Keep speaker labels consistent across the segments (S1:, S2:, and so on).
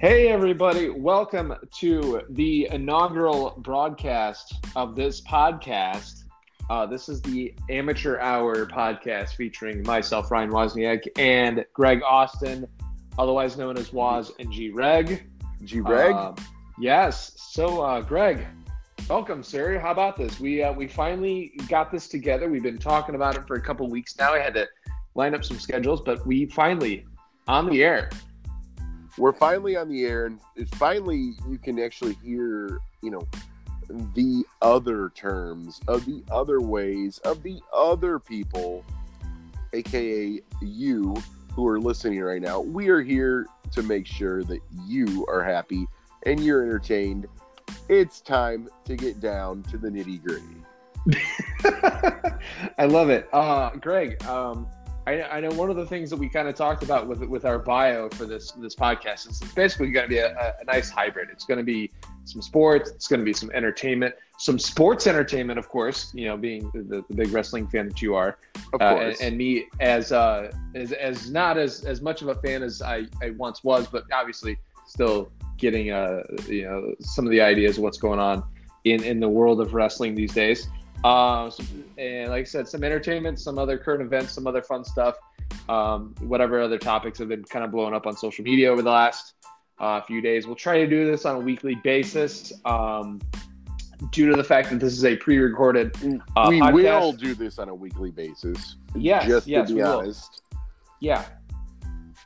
S1: Hey, everybody. Welcome to the inaugural broadcast of this podcast. Uh, this is the Amateur Hour podcast featuring myself, Ryan Wozniak, and Greg Austin, otherwise known as Woz and G Reg.
S2: G Reg?
S1: Uh, yes. So, uh, Greg, welcome, sir. How about this? We uh, we finally got this together. We've been talking about it for a couple weeks now. I had to line up some schedules, but we finally on the air
S2: we're finally on the air, and it's finally you can actually hear, you know, the other terms of the other ways of the other people, aka you who are listening right now. We are here to make sure that you are happy and you're entertained. It's time to get down to the nitty gritty.
S1: I love it. Uh, Greg, um, I, I, know one of the things that we kind of talked about with with our bio for this this podcast is it's basically going to be a, a, nice hybrid. It's going to be some sports, it's going to be some entertainment, some sports entertainment, of course. You know, being the, the big wrestling fan that you are,
S2: of uh, course,
S1: and, and, me as uh as, as not as as much of a fan as I, I once was, but obviously still getting uh you know some of the ideas of what's going on in in the world of wrestling these days. Uh, and like I said, some entertainment, some other current events, some other fun stuff. Um, whatever other topics have been kind of blowing up on social media over the last uh, few days. We'll try to do this on a weekly basis. Um, due to the fact that this is a pre-recorded,
S2: uh, we podcast. will do this on a weekly basis.
S1: Yes,
S2: just
S1: yes,
S2: to be honest.
S1: Will. Yeah.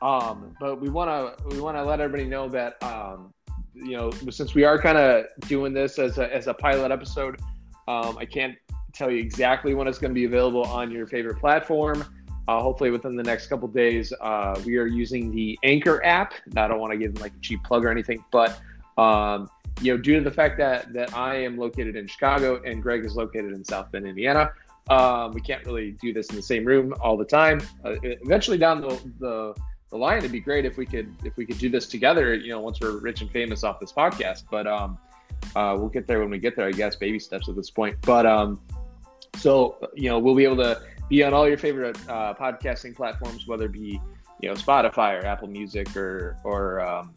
S1: Um, but we want to we want to let everybody know that um, you know since we are kind of doing this as a as a pilot episode, um, I can't tell you exactly when it's going to be available on your favorite platform. Uh, hopefully, within the next couple days, uh, we are using the Anchor app. I don't want to give them like a cheap plug or anything, but um, you know, due to the fact that that I am located in Chicago and Greg is located in South Bend, Indiana, um, we can't really do this in the same room all the time. Uh, eventually, down the, the the line, it'd be great if we could if we could do this together. You know, once we're rich and famous off this podcast, but um, uh, we'll get there when we get there, I guess. Baby steps at this point, but um, so you know, we'll be able to be on all your favorite uh, podcasting platforms, whether it be you know Spotify or Apple Music or or um,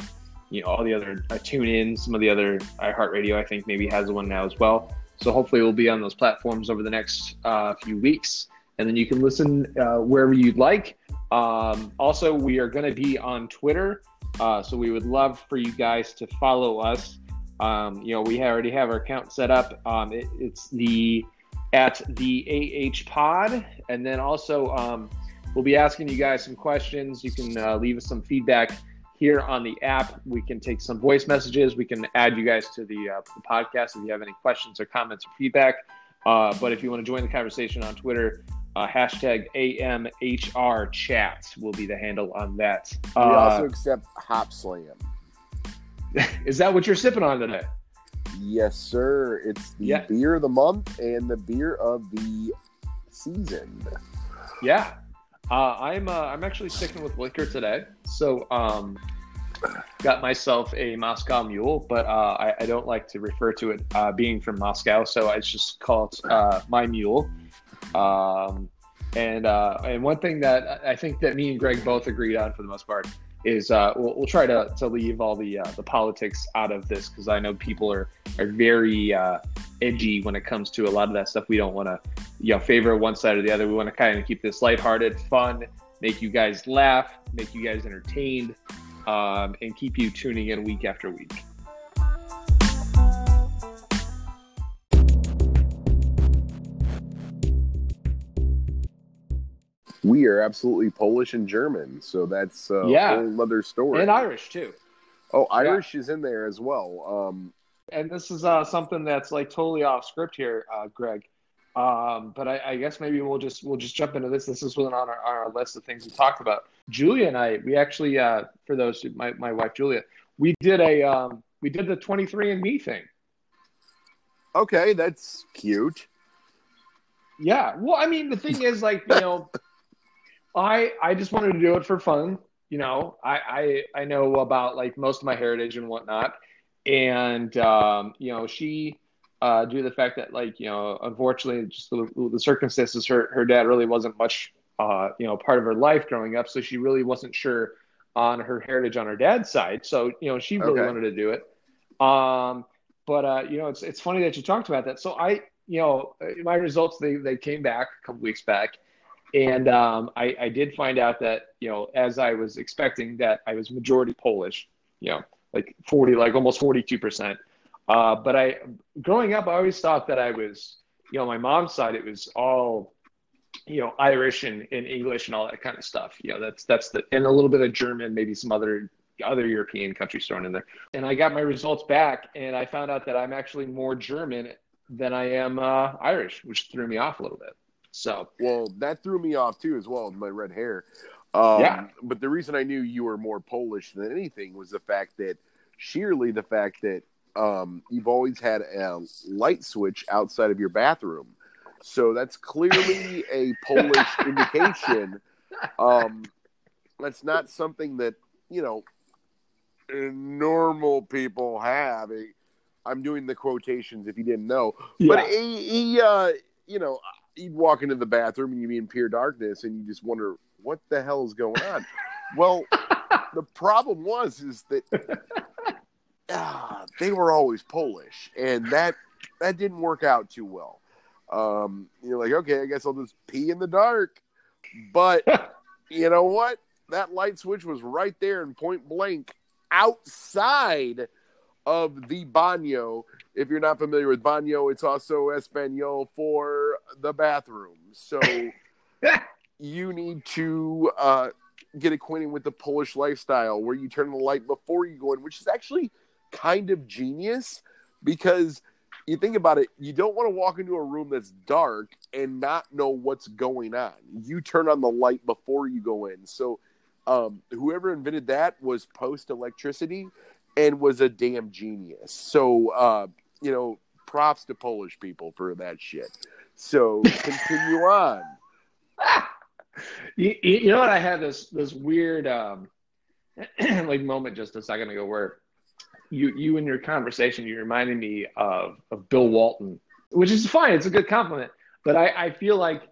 S1: you know all the other uh, tune in some of the other iHeartRadio I think maybe has one now as well. So hopefully we'll be on those platforms over the next uh, few weeks, and then you can listen uh, wherever you'd like. Um, also, we are going to be on Twitter, uh, so we would love for you guys to follow us. Um, you know, we already have our account set up. Um, it, it's the at the AH Pod, and then also um, we'll be asking you guys some questions. You can uh, leave us some feedback here on the app. We can take some voice messages. We can add you guys to the, uh, the podcast if you have any questions or comments or feedback. Uh, but if you want to join the conversation on Twitter, uh, hashtag AMHR chat will be the handle on that.
S2: We also uh, accept Hopslam.
S1: Is that what you're sipping on today?
S2: Yes, sir. It's the yeah. beer of the month and the beer of the season.
S1: Yeah, uh, I'm. Uh, I'm actually sticking with liquor today. So, um, got myself a Moscow Mule, but uh, I, I, don't like to refer to it uh, being from Moscow, so I just call it uh, my mule. Um, and uh, and one thing that I think that me and Greg both agreed on for the most part is uh, we'll, we'll, try to, to leave all the uh, the politics out of this because I know people are are very uh, edgy when it comes to a lot of that stuff. We don't want to you know favor one side or the other. We want to kind of keep this lighthearted, fun, make you guys laugh, make you guys entertained, um, and keep you tuning in week after week.
S2: We are absolutely Polish and German, so that's a
S1: yeah.
S2: whole other story.
S1: And Irish too.
S2: Oh, Irish yeah. is in there as well. Um,
S1: and this is uh, something that's like totally off script here, uh, Greg. Um, but I, I, guess maybe we'll just we'll just jump into this. This is one on our, our list of things we talked about. Julia and I, we actually, uh, for those my my wife Julia, we did a um, we did the twenty three and Me thing.
S2: Okay, that's cute.
S1: Yeah. Well, I mean, the thing is, like, you know, I I just wanted to do it for fun. You know, I I, I know about like most of my heritage and whatnot, and um, you know, she uh, due to the fact that like you know, unfortunately, just the, the circumstances, her her dad really wasn't much uh, you know part of her life growing up, so she really wasn't sure on her heritage on her dad's side. So you know she really
S2: Okay.
S1: wanted to do it. Um, but uh, you know it's it's funny that you talked about that. So I you know my results they they came back a couple weeks back, and um, I I did find out that you know as I was expecting that I was majority Polish. You know like forty like almost forty two percent. Uh, but I growing up I always thought that I was you know my mom's side it was all you know Irish and, and English and all that kind of stuff. You know that's that's the and a little bit of German, maybe some other other European countries thrown in there. And I got my results back, and I found out that I'm actually more German than I am uh, Irish, which threw me off a little bit. So
S2: Well, that threw me off too, as well, with my red hair. Um,
S1: Yeah.
S2: But the reason I knew you were more Polish than anything was the fact that, sheerly, the fact that um, you've always had a light switch outside of your bathroom. So that's clearly a Polish indication. Um, that's not something that, you know, normal people have. I'm doing the quotations if you didn't know. But he, he uh, you know, you'd walk into the bathroom and you'd be in pure darkness and you just wonder what the hell is going on. well, the problem was is that ah, they were always Polish, and that that didn't work out too well. Um, you're like, okay, I guess I'll just pee in the dark, but you know what? That light switch was right there in point blank outside of the baño. If you're not familiar with baño, it's also Espanol for the bathroom. So you need to uh, get acquainted with the Polish lifestyle where you turn the light before you go in, which is actually kind of genius because you think about it, you don't want to walk into a room that's dark and not know what's going on. You turn on the light before you go in. So um, whoever invented that was post electricity and was a damn genius. So uh, you know, props to Polish people for that shit. So continue on.
S1: you, you know what? I had this this weird um, like moment just a second ago where you you in your conversation you reminded me of of Bill Walton, which is fine. It's a good compliment, but I I feel like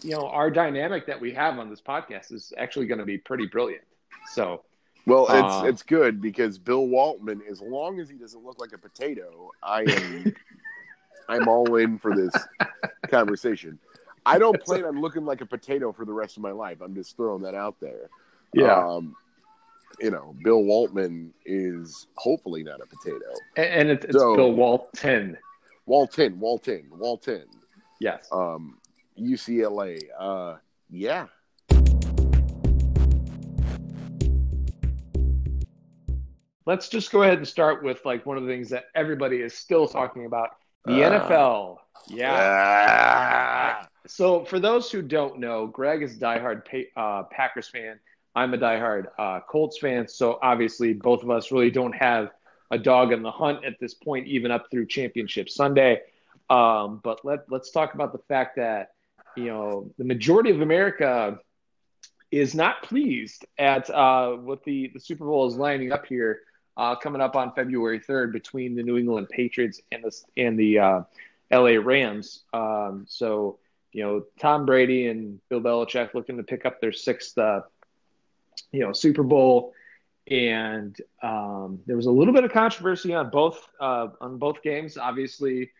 S1: you know our dynamic that we have on this podcast is actually going to be pretty brilliant. So
S2: Well, it's
S1: Uh,
S2: it's good because Bill Waltman, as long as he doesn't look like a potato, I am I'm all in for this conversation. I don't plan on looking like a potato for the rest of my life. I'm just throwing that out there. Um, you know, Bill Waltman is hopefully not a potato.
S1: and, and it's, it's
S2: So-
S1: Bill Walton.
S2: Walton, Walton, Walton.
S1: Yes.
S2: Um, UCLA. Uh, yeah.
S1: Let's just go ahead and start with like one of the things that everybody is still talking about: the
S2: Uh,
S1: NFL. Yeah.
S2: Ah.
S1: So, for those who don't know, Greg is a diehard pa- uh, Packers fan. I'm a diehard uh, Colts fan. So, obviously, both of us really don't have a dog in the hunt at this point, even up through Championship Sunday. Um, but let, let's talk about the fact that, you know, the majority of America is not pleased at uh, what the, the Super Bowl is lining up here, uh, coming up on February 3rd between the New England Patriots and the, and the uh, LA Rams. Um, so, you know, Tom Brady and Bill Belichick looking to pick up their sixth, uh, you know, Super Bowl. And um, there was a little bit of controversy on both uh, on both games. Obviously,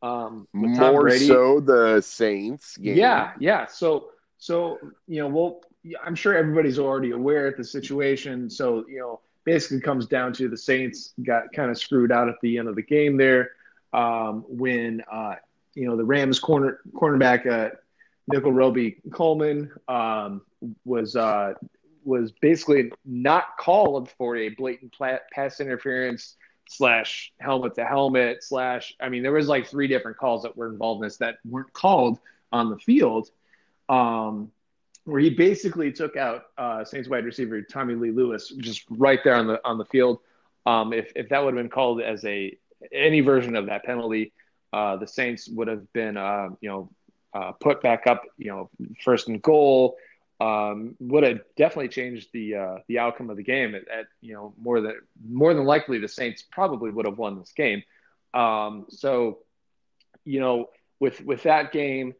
S1: um,
S2: More
S1: Brady.
S2: so the Saints game.
S1: Yeah, yeah. So, so you know, well, I'm sure everybody's already aware of the situation. So, you know, basically comes down to the Saints got kind of screwed out at the end of the game there um, when uh, you know the Rams corner cornerback uh, Nickel Roby Coleman um, was uh, was basically not called for a blatant pass interference slash helmet to helmet slash I mean there was like three different calls that were involved in this that weren't called on the field. Um, where he basically took out uh, Saints wide receiver Tommy Lee Lewis just right there on the on the field um, if, if that would have been called as a any version of that penalty uh, the Saints would have been uh, you know uh, put back up you know first and goal um, would have definitely changed the uh, the outcome of the game. At, at, you know more than more than likely, the Saints probably would have won this game. Um, so, you know, with with that game,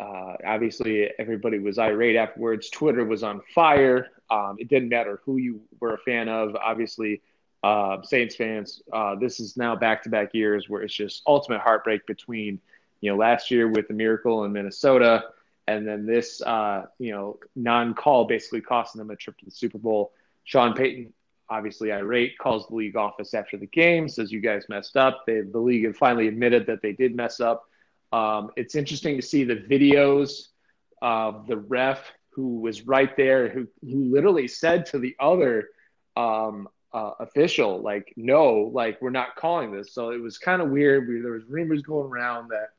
S1: uh, obviously, everybody was irate afterwards. Twitter was on fire. Um, it didn't matter who you were a fan of. Obviously, uh, Saints fans, uh, this is now back to back years where it's just ultimate heartbreak between, you know, last year with the miracle in Minnesota and then this, uh, you know, non call basically costing them a trip to the Super Bowl. Sean Payton, obviously irate, calls the league office after the game, says, You guys messed up. They, the league have finally admitted that they did mess up. Um, it's interesting to see the videos of the ref who was right there, who, who literally said to the other um, uh, official, like, no, like we're not calling this. So it was kind of weird. There was rumors going around that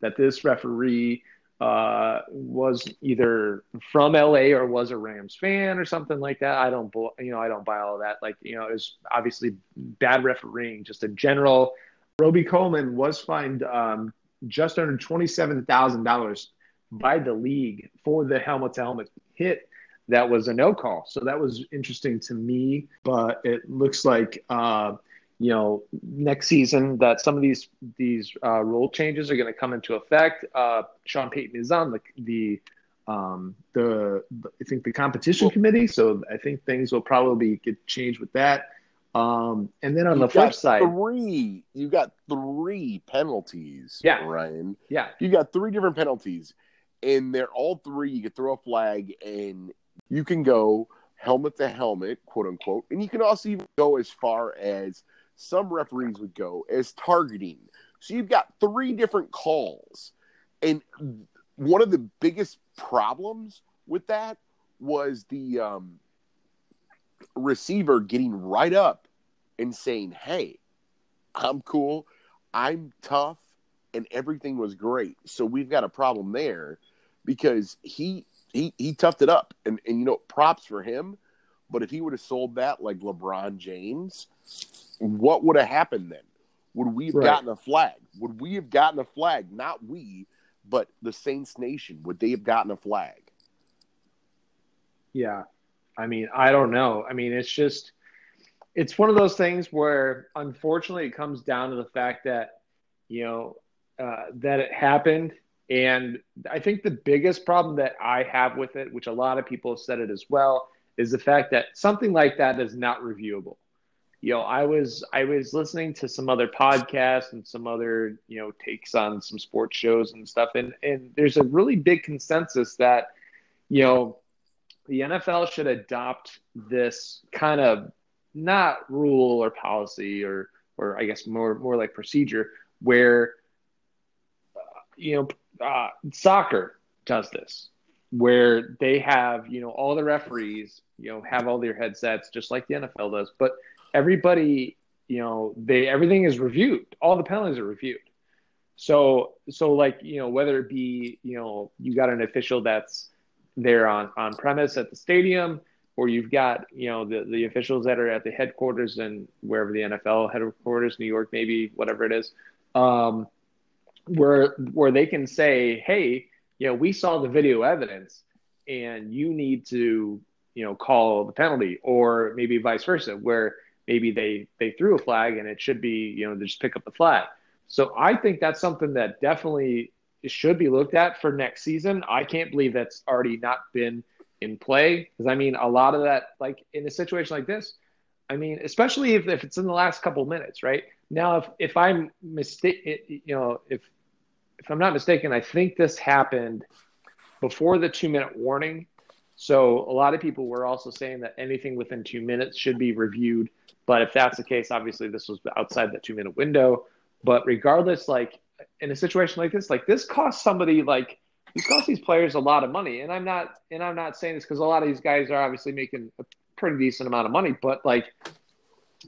S1: that this referee uh, was either from LA or was a Rams fan or something like that. I don't, you know, I don't buy all that. Like, you know, it was obviously bad refereeing, just in general. Robey-Coleman was fined um, just under twenty-seven thousand dollars by the league for the helmet to helmet hit that was a no call. So that was interesting to me, but it looks like uh, you know next season that some of these these uh, rule changes are going to come into effect. Uh, Sean Payton is on the the um, the, I think the competition committee, so I think things will probably get changed with that. Um, and then on the flip side,
S2: three you got three penalties.
S1: Yeah,
S2: Ryan.
S1: Yeah,
S2: you got three different penalties, and they're all three. You can throw a flag, and you can go helmet to helmet, quote unquote, and you can also even go as far as some referees would go as targeting. So you've got three different calls, and one of the biggest problems with that was the um, receiver getting right up and saying, "Hey, I'm cool, I'm tough, and everything was great." So we've got a problem there because he he he toughed it up, and and you know props for him. But if he would have sold that like LeBron James, what would have happened then? Would we have right. gotten a flag? Would we have gotten a flag? Not we, but the Saints Nation. Would they have gotten a flag?
S1: Yeah, I mean, I don't know. I mean, it's just it's one of those things where unfortunately it comes down to the fact that you know uh, that it happened and I think the biggest problem that I have with it, which a lot of people have said it as well, is the fact that something like that is not reviewable. You know, I was I was listening to some other podcasts and some other you know takes on some sports shows and stuff, and and there's a really big consensus that you know the NFL should adopt this kind of not rule or policy or or I guess more more like procedure where uh, you know uh, soccer does this, where they have you know all the referees you know have all their headsets just like the NFL does, but everybody you know they everything is reviewed, all the penalties are reviewed. So so like you know whether it be you know you got an official that's there on on premise at the stadium or you've got you know the the officials that are at the headquarters and wherever the NFL headquarters, New York, maybe whatever it is. Um, where where they can say, hey, you know, we saw the video evidence, and you need to you know call the penalty, or maybe vice versa, where maybe they they threw a flag and it should be you know they just pick up the flag. So I think that's something that definitely should be looked at for next season. I can't believe that's already not been in play because I mean a lot of that like in a situation like this, I mean especially if, if it's in the last couple minutes, right? Now if if I'm mistake you know if if I'm not mistaken, I think this happened before the two minute warning. So a lot of people were also saying that anything within two minutes should be reviewed. But if that's the case, obviously this was outside that two minute window. But regardless, like in a situation like this, like this costs somebody like these cost these players a lot of money. And I'm not and I'm not saying this because a lot of these guys are obviously making a pretty decent amount of money. But like,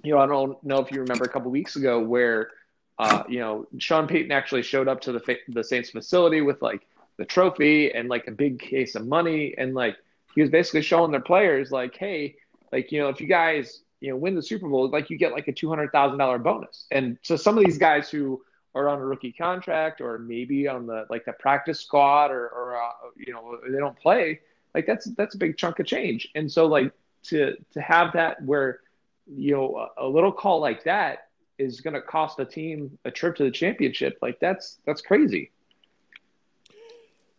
S1: you know, I don't know if you remember a couple weeks ago where uh, you know, Sean Payton actually showed up to the the Saints facility with like the trophy and like a big case of money, and like he was basically showing their players like, hey, like you know, if you guys you know win the Super Bowl, like you get like a two hundred thousand dollar bonus. And so some of these guys who are on a rookie contract or maybe on the like the practice squad or, or uh, you know they don't play, like that's that's a big chunk of change. And so like to to have that where you know a, a little call like that is going to cost a team a trip to the championship, like that's that's crazy.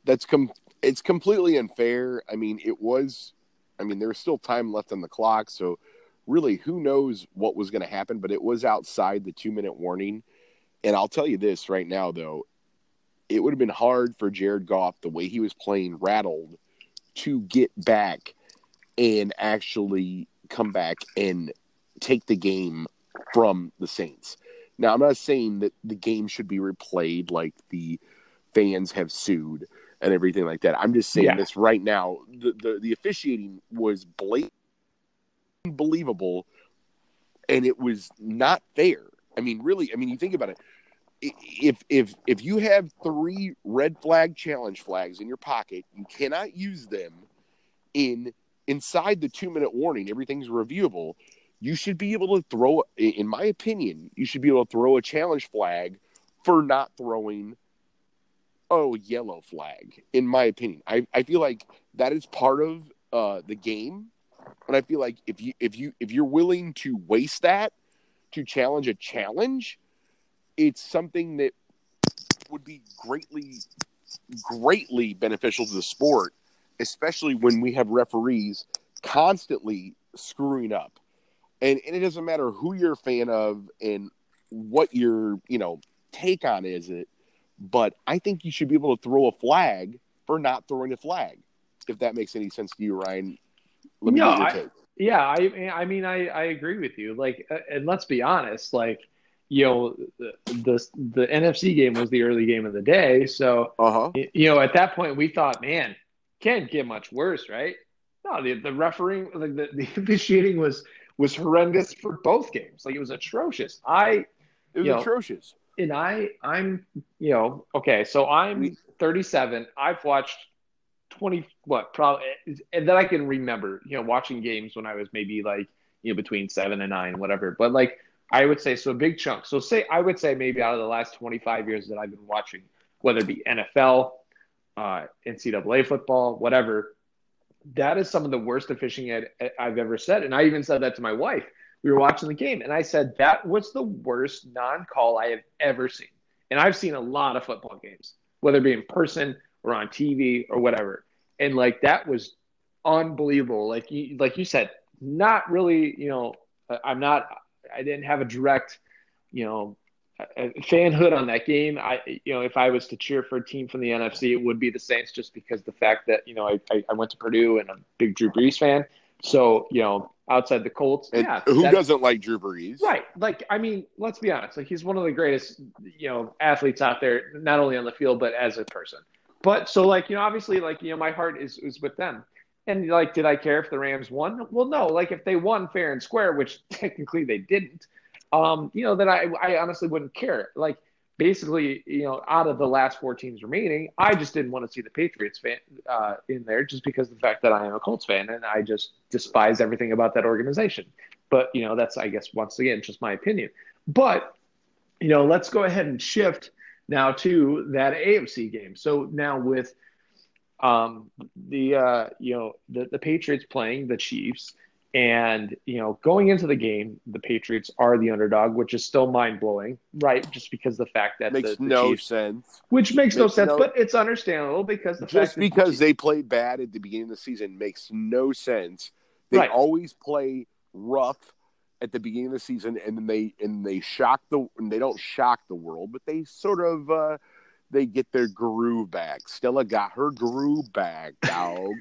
S2: that's com- it's completely unfair. I mean, it was. I mean, there was still time left on the clock, so really, who knows what was going to happen? But it was outside the two minute warning. And I'll tell you this right now, though, it would have been hard for Jared Goff, the way he was playing rattled, to get back and actually come back and take the game from the Saints. Now, I'm not saying that the game should be replayed like the fans have sued and everything like that. I'm just saying yeah. this right now. The, the, the officiating was blatant, unbelievable, and it was not fair. I mean, really. I mean, you think about it. If if if you have three red flag challenge flags in your pocket, you cannot use them in inside the two minute warning. Everything's reviewable. You should be able to throw, in my opinion, you should be able to throw a challenge flag for not throwing oh yellow flag in my opinion i, I feel like that is part of uh, the game and i feel like if you if you if you're willing to waste that to challenge a challenge it's something that would be greatly greatly beneficial to the sport especially when we have referees constantly screwing up and, and it doesn't matter who you're a fan of and what your you know take on is it but I think you should be able to throw a flag for not throwing a flag. If that makes any sense to you, Ryan.
S1: Let me no, I, yeah, I, I mean, I, I agree with you. Like, uh, and let's be honest, like, you know, the, the, the NFC game was the early game of the day. So, uh-huh. you know, at that point we thought, man, can't get much worse, right? No, the, the refereeing, like the, the officiating was, was horrendous for both games. Like it was atrocious. I,
S2: it was atrocious
S1: and I I'm you know okay so I'm 37 I've watched 20 what probably and that I can remember you know watching games when I was maybe like you know between 7 and 9 whatever but like I would say so a big chunk so say I would say maybe out of the last 25 years that I've been watching whether it be NFL uh, NCAA football whatever that is some of the worst officiating I've ever said and I even said that to my wife we were watching the game, and I said that was the worst non-call I have ever seen. And I've seen a lot of football games, whether it be in person or on TV or whatever. And like that was unbelievable. Like you, like you said, not really. You know, I'm not. I didn't have a direct, you know, fanhood on that game. I, you know, if I was to cheer for a team from the NFC, it would be the Saints, just because the fact that you know I, I went to Purdue and I'm a big Drew Brees fan. So you know, outside the Colts.
S2: And
S1: yeah,
S2: who doesn't like Drew Brees?
S1: Right. Like, I mean, let's be honest. Like, he's one of the greatest, you know, athletes out there, not only on the field but as a person. But so, like, you know, obviously, like, you know, my heart is is with them. And like, did I care if the Rams won? Well, no. Like, if they won fair and square, which technically they didn't, um, you know, then I I honestly wouldn't care. Like basically, you know, out of the last four teams remaining, I just didn't want to see the Patriots fan uh, in there just because of the fact that I am a Colts fan and I just despise everything about that organization. But you know, that's I guess once again just my opinion. But you know, let's go ahead and shift now to that AFC game. So now with um, the uh, you know the, the Patriots playing the Chiefs and, you know, going into the game, the Patriots are the underdog, which is still mind blowing, right? Just because the fact that
S2: makes
S1: the, the
S2: no
S1: Chiefs,
S2: sense.
S1: Which makes, makes no sense, no, but it's understandable because the
S2: just because the they played bad at the beginning of the season makes no sense. They right. always play rough at the beginning of the season, and then they and they shock the and they don't shock the world, but they sort of uh, they get their groove back. Stella got her groove back, dog,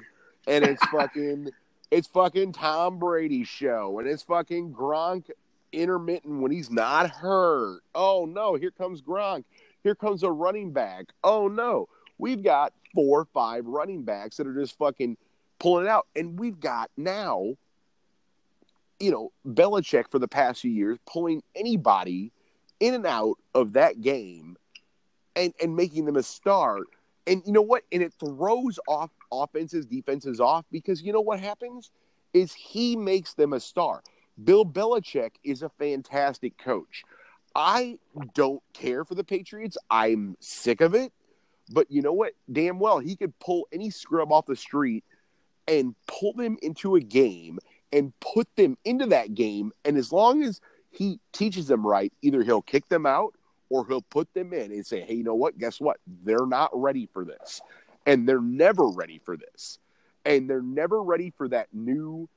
S2: and it's fucking. It's fucking Tom Brady's show, and it's fucking Gronk intermittent when he's not hurt. Oh no, here comes Gronk. Here comes a running back. Oh no, we've got four or five running backs that are just fucking pulling it out, and we've got now, you know, Belichick for the past few years pulling anybody in and out of that game, and and making them a star. And you know what? And it throws off offenses, defenses off because you know what happens is he makes them a star. Bill Belichick is a fantastic coach. I don't care for the Patriots. I'm sick of it. But you know what? Damn well, he could pull any scrub off the street and pull them into a game and put them into that game. And as long as he teaches them right, either he'll kick them out or he'll put them in and say, hey, you know what? Guess what? They're not ready for this and they're never ready for this. And they're never ready for that new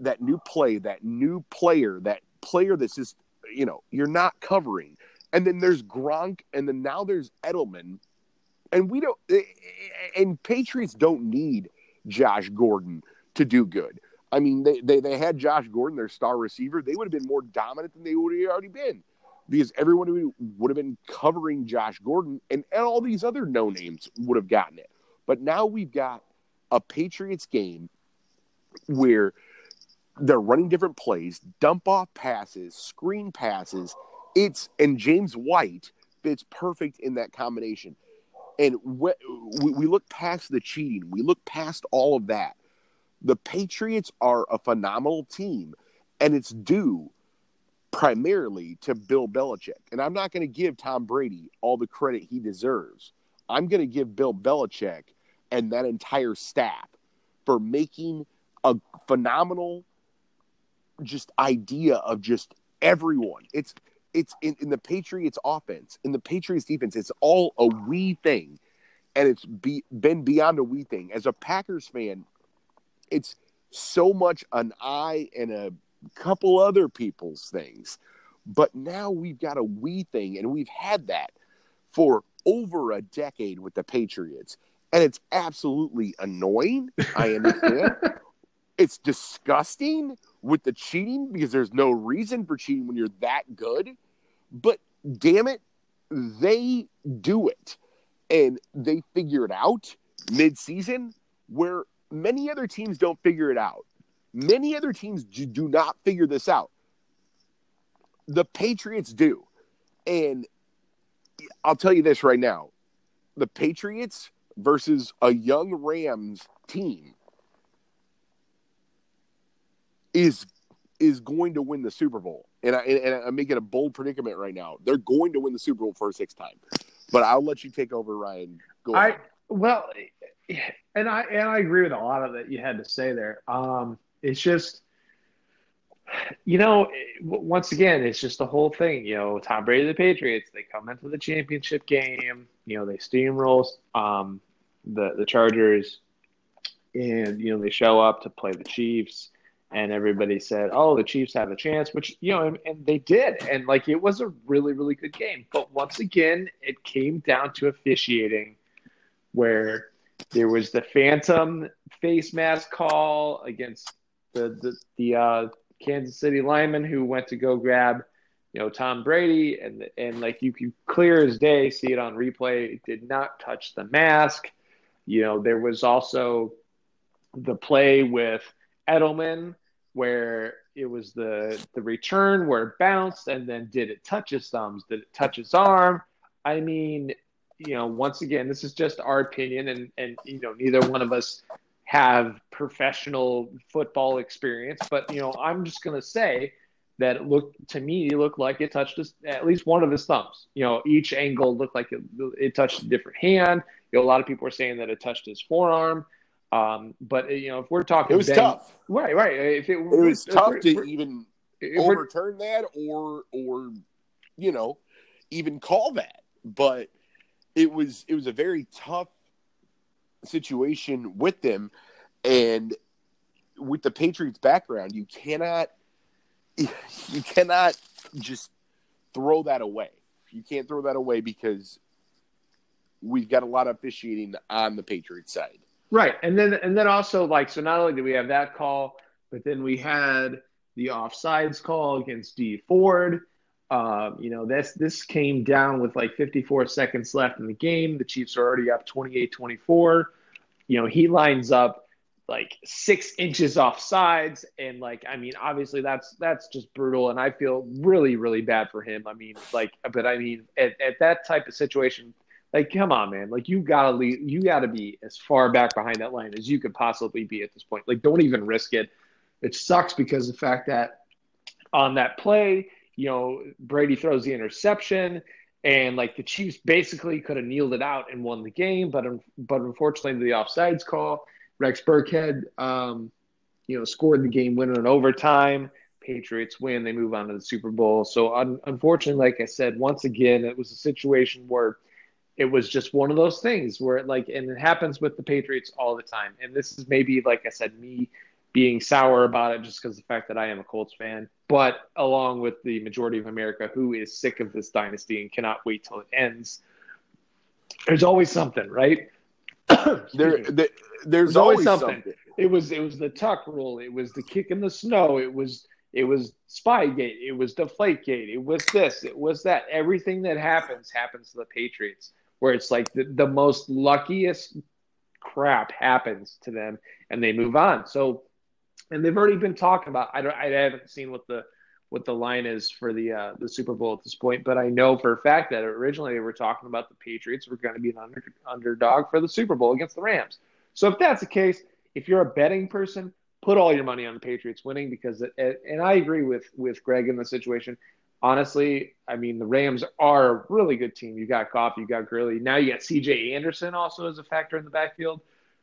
S2: that new play, that new player, that player that's just, you know, you're not covering. And then there's Gronk, and then now there's Edelman. And we don't, eh, eh, and Patriots don't need Josh Gordon to do good. I mean, they, they, they had Josh Gordon, their star receiver. They would have been more dominant than they would have already been because everyone would have been covering Josh Gordon, and, and all these other no names would have gotten it. But now we've got a Patriots game where they're running different plays, dump off passes, screen passes. It's and James White fits perfect in that combination. And we, we look past the cheating, we look past all of that. The Patriots are a phenomenal team, and it's due primarily to Bill Belichick. And I'm not going to give Tom Brady all the credit he deserves. I'm going to give Bill Belichick and that entire staff for making a phenomenal just idea of just everyone. It's it's in, in the Patriots offense, in the Patriots defense, it's all a we thing. And it's be, been beyond a we thing. As a Packers fan, it's so much an I and a couple other people's things. But now we've got a we thing, and we've had that for over a decade with the Patriots. And it's absolutely annoying. I understand. it's disgusting with the cheating because there's no reason for cheating when you're that good. But damn it, they do it. And they figure it out mid season where many other teams don't figure it out. Many other teams do not figure this out. The Patriots do. And I'll tell you this right now the Patriots versus a young Rams team is is going to win the Super Bowl. And, I, and I'm making a bold predicament right now. They're going to win the Super Bowl for a sixth time. But I'll let you take over, Ryan.
S1: Go I, well, and I and I agree with a lot of that you had to say there. Um, it's just, you know, once again, it's just the whole thing. You know, Tom Brady, the Patriots, they come into the championship game. You know, they steamroll um, the the Chargers, and you know they show up to play the Chiefs and everybody said, "Oh, the Chiefs have a chance," which you know, and, and, they did, and like it was a really, really good game. But once again, it came down to officiating, where there was the phantom face mask call against the the, the uh, Kansas City lineman who went to go grab, you know, Tom Brady, and and like you can clear as day see it on replay. It did not touch the mask. You know, there was also the play with Edelman where it was the the return where it bounced and then did it touch his thumbs? Did it touch his arm? I mean, you know, once again, this is just our opinion, and and you know, neither one of us have professional football experience, but you know, I'm just gonna say that it looked to me it looked like it touched his, at least one of his thumbs. You know, each angle looked like it, it touched a different hand. You know, a lot of people are saying that it touched his forearm. Um, but you know, if we're talking,
S2: it was tough.
S1: Right, right. If it,
S2: it was tough to even overturn that, or or you know, even call that. But it was it was a very tough situation with them, and with the Patriots' background, you cannot you cannot just throw that away. You can't throw that away because we've got a lot of officiating on the Patriots side.
S1: Right. And then and then also like so not only did we have that call, but then we had the offsides call against Dee Ford. Um, you know, this this came down with like 54 seconds left in the game. The Chiefs are already up 28-24. You know, he lines up like six inches off sides, and like I mean, obviously that's that's just brutal, and I feel really really bad for him. I mean, like, but I mean, at, at that type of situation, like, come on, man. Like, you gotta leave. You gotta be as far back behind that line as you could possibly be at this point. Like, don't even risk it. It sucks because the fact that on that play, you know, Brady throws the interception, and like the Chiefs basically could have kneeled it out and won the game, but but unfortunately, the offsides call, Rex Burkhead, um, you know, scored the game winner in overtime. Patriots win. They move on to the Super Bowl. So un- unfortunately, like I said, once again, it was a situation where it was just one of those things where like and it happens with the Patriots all the time. And this is maybe like I said, me being sour about it just because the fact that I am a Colts fan, but along with the majority of America who is sick of this dynasty and cannot wait till it ends. There's always something, right?
S2: there, there, there's, always, always something. something.
S1: It was it was the tuck rule. It was the kick in the snow. It was it was Spygate. It was Deflategate. It was this. It was that. Everything that happens happens to the Patriots, where it's like the, the most luckiest crap happens to them, and they move on. So, and they've already been talking about. I don't. I haven't seen what the what the line is for the uh, the Super Bowl at this point, but I know for a fact that originally they were talking about the Patriots were going to be an under, underdog for the Super Bowl against the Rams. So if that's the case, if you're a betting person, put all your money on the Patriots winning because it, and I agree with with Greg in the situation. Honestly, I mean the Rams are a really good team. You got Goff, you got Gurley. Now you got C.J. Anderson also as a factor in the backfield.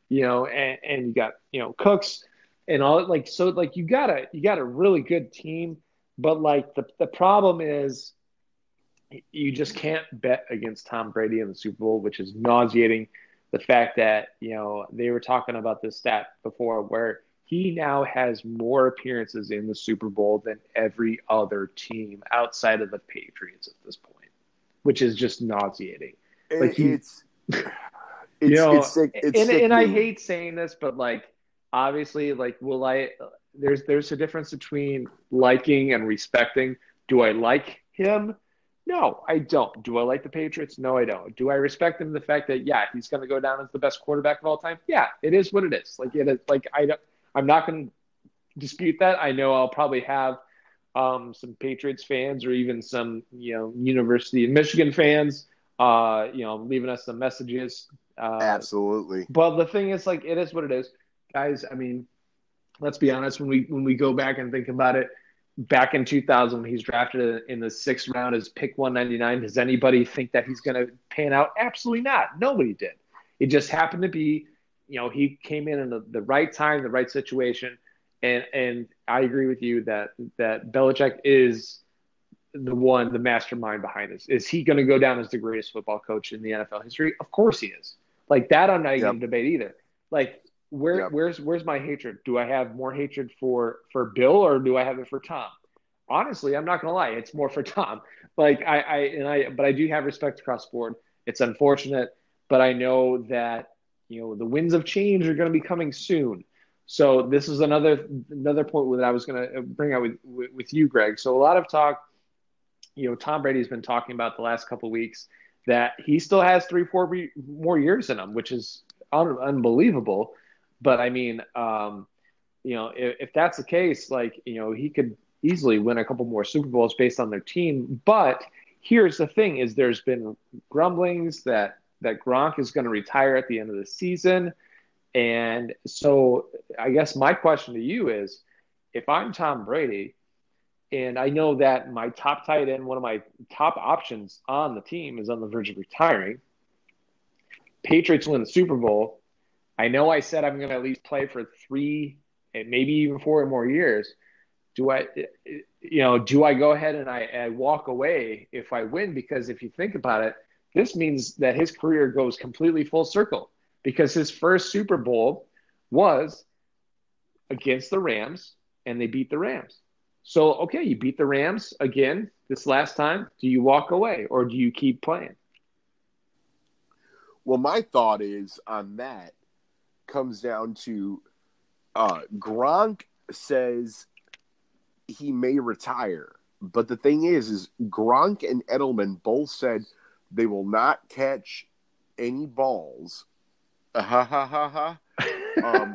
S1: You know, and, and you got you know Cooks and all like so like you got a you got a really good team, but like the the problem is you just can't bet against Tom Brady in the Super Bowl, which is nauseating. The fact that you know they were talking about this stat before where he now has more appearances in the Super Bowl than every other team outside of the Patriots at this point, which is just nauseating.
S2: Like he, it's,
S1: it's, you know, it's, it's and, and I hate saying this, but like obviously, like will I? There's there's a difference between liking and respecting. Do I like him? No, I don't. Do I like the Patriots? No, I don't. Do I respect him? The fact that yeah, he's going to go down as the best quarterback of all time. Yeah, it is what it is. Like it is. Like I don't. I'm not going to dispute that. I know I'll probably have um, some Patriots fans or even some, you know, University of Michigan fans, uh, you know, leaving us some messages. Uh,
S2: Absolutely.
S1: But the thing is, like, it is what it is, guys. I mean, let's be honest. When we when we go back and think about it, back in 2000 when he's drafted in the sixth round as pick 199, does anybody think that he's going to pan out? Absolutely not. Nobody did. It just happened to be you know, he came in in the, the right time, the right situation. And and I agree with you that that Belichick is the one, the mastermind behind this. Is he going to go down as the greatest football coach in the NFL history? Of course he is. Like that, I'm not even yep. going to debate either. Like where yep. where's where's my hatred? Do I have more hatred for for Bill or do I have it for Tom? Honestly, I'm not going to lie. It's more for Tom. Like I, I and I, but I do have respect across the board. It's unfortunate, but I know that you know the winds of change are going to be coming soon so this is another another point that i was going to bring out with, with, with you greg so a lot of talk you know tom brady's been talking about the last couple weeks that he still has three four more years in him which is un- unbelievable but i mean um, you know if, if that's the case like you know he could easily win a couple more super bowls based on their team but here's the thing is there's been grumblings that that Gronk is going to retire at the end of the season. And so I guess my question to you is if I'm Tom Brady and I know that my top tight end, one of my top options on the team is on the verge of retiring, Patriots win the Super Bowl. I know I said I'm going to at least play for three and maybe even four more years. Do I, you know, do I go ahead and I, I walk away if I win? Because if you think about it, this means that his career goes completely full circle because his first Super Bowl was against the Rams and they beat the Rams. So, okay, you beat the Rams again this last time. Do you walk away or do you keep playing?
S2: Well, my thought is on that comes down to uh, Gronk says he may retire. But the thing is, is Gronk and Edelman both said – they will not catch any balls, ha ha ha ha, um,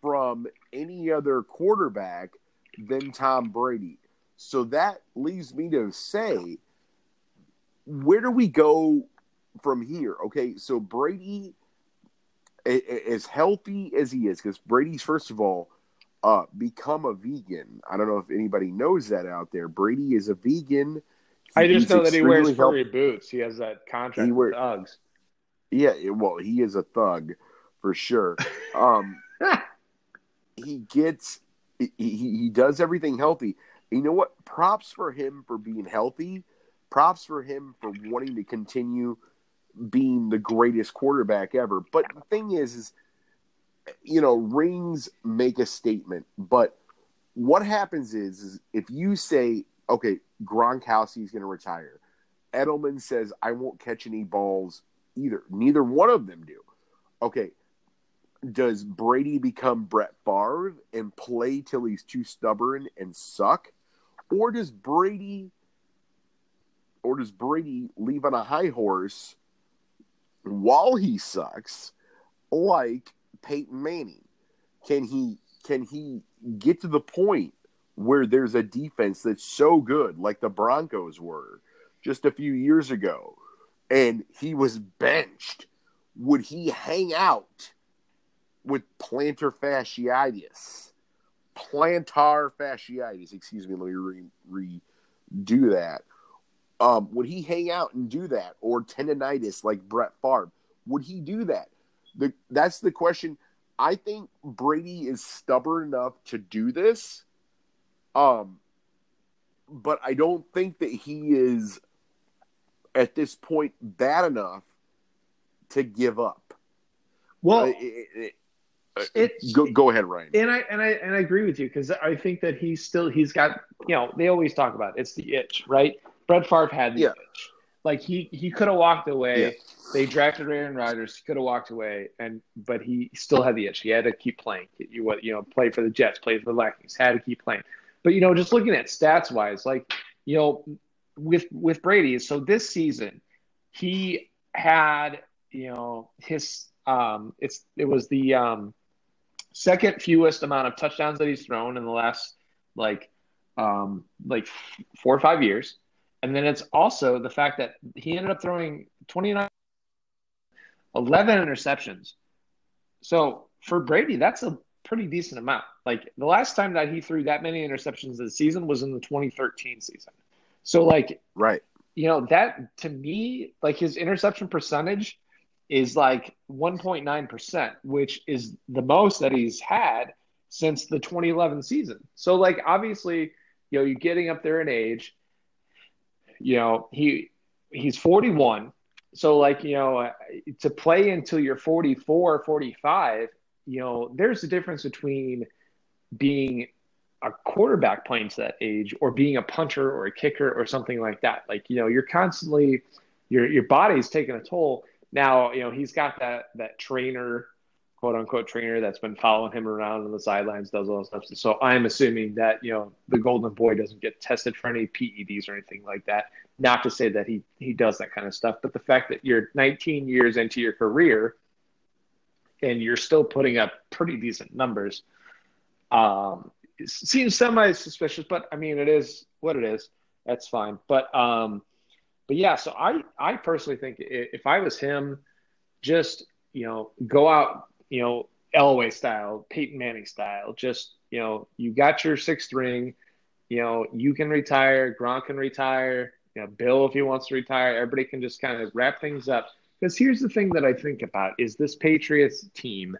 S2: from any other quarterback than Tom Brady. So that leaves me to say, where do we go from here? Okay, so Brady, as healthy as he is, because Brady's first of all uh, become a vegan. I don't know if anybody knows that out there. Brady is a vegan.
S1: I just know that he wears furry boots. He has that contract he wear, with Uggs.
S2: Yeah, well, he is a thug for sure. Um, he gets he, he does everything healthy. You know what? Props for him for being healthy. Props for him for wanting to continue being the greatest quarterback ever. But the thing is, is you know, rings make a statement, but what happens is, is if you say, okay, Gronkowski is going to retire, Edelman says, I won't catch any balls either. Neither one of them do. Okay, does Brady become Brett Favre and play till he's too stubborn and suck? Or does Brady or does Brady leave on a high horse while he sucks like Peyton Manning? Can he can he get to the point where there's a defense that's so good like the Broncos were just a few years ago and he was benched? Would he hang out with plantar fasciitis? Plantar fasciitis, excuse me, let me re- redo that. Um, would he hang out and do that, or tendonitis like Brett Favre? Would he do that? The, that's the question. I think Brady is stubborn enough to do this, um, but I don't think that he is at this point bad enough to give up.
S1: Well,
S2: it, it, it, go, go ahead, Ryan.
S1: And I and I and I agree with you because I think that he's still he's got you know they always talk about it. it's the itch, right? Brett Favre had the yeah. itch. Like he he could have walked away. Yeah. They drafted Aaron Rodgers. He could have walked away, and but he still had the itch. He had to keep playing. You what you know, play for the Jets, play for the Vikings. Had to keep playing. But you know, just looking at stats wise, like you know, with with Brady, so this season he had you know his um it's it was the um second fewest amount of touchdowns that he's thrown in the last like um like four or five years and then it's also the fact that he ended up throwing 29, 11 interceptions. So for Brady, that's a pretty decent amount. Like the last time that he threw that many interceptions this season was in the 2013 season. So like,
S2: right.
S1: You know, that to me, like his interception percentage is like 1.9%, which is the most that he's had since the 2011 season. So like obviously, you know, you're getting up there in age you know, he he's 41. So like, you know, uh, to play until you're 44, 45, you know, there's a difference between being a quarterback playing to that age or being a punter or a kicker or something like that. Like, you know, you're constantly your your body's taking a toll. Now, you know, he's got that that trainer quote unquote trainer that's been following him around on the sidelines, does all this stuff. So I'm assuming that, you know, the golden boy doesn't get tested for any PEDs or anything like that. Not to say that he, he does that kind of stuff, but the fact that you're 19 years into your career and you're still putting up pretty decent numbers um, seems semi suspicious, but I mean, it is what it is. That's fine. But, um, but yeah, so I, I personally think if I was him, just, you know, go out, you know, Elway style, Peyton Manning style. Just, you know, you got your sixth ring. You know, you can retire. Gronk can retire. You know, Bill, if he wants to retire, everybody can just kind of wrap things up. Because here's the thing that I think about is this Patriots team,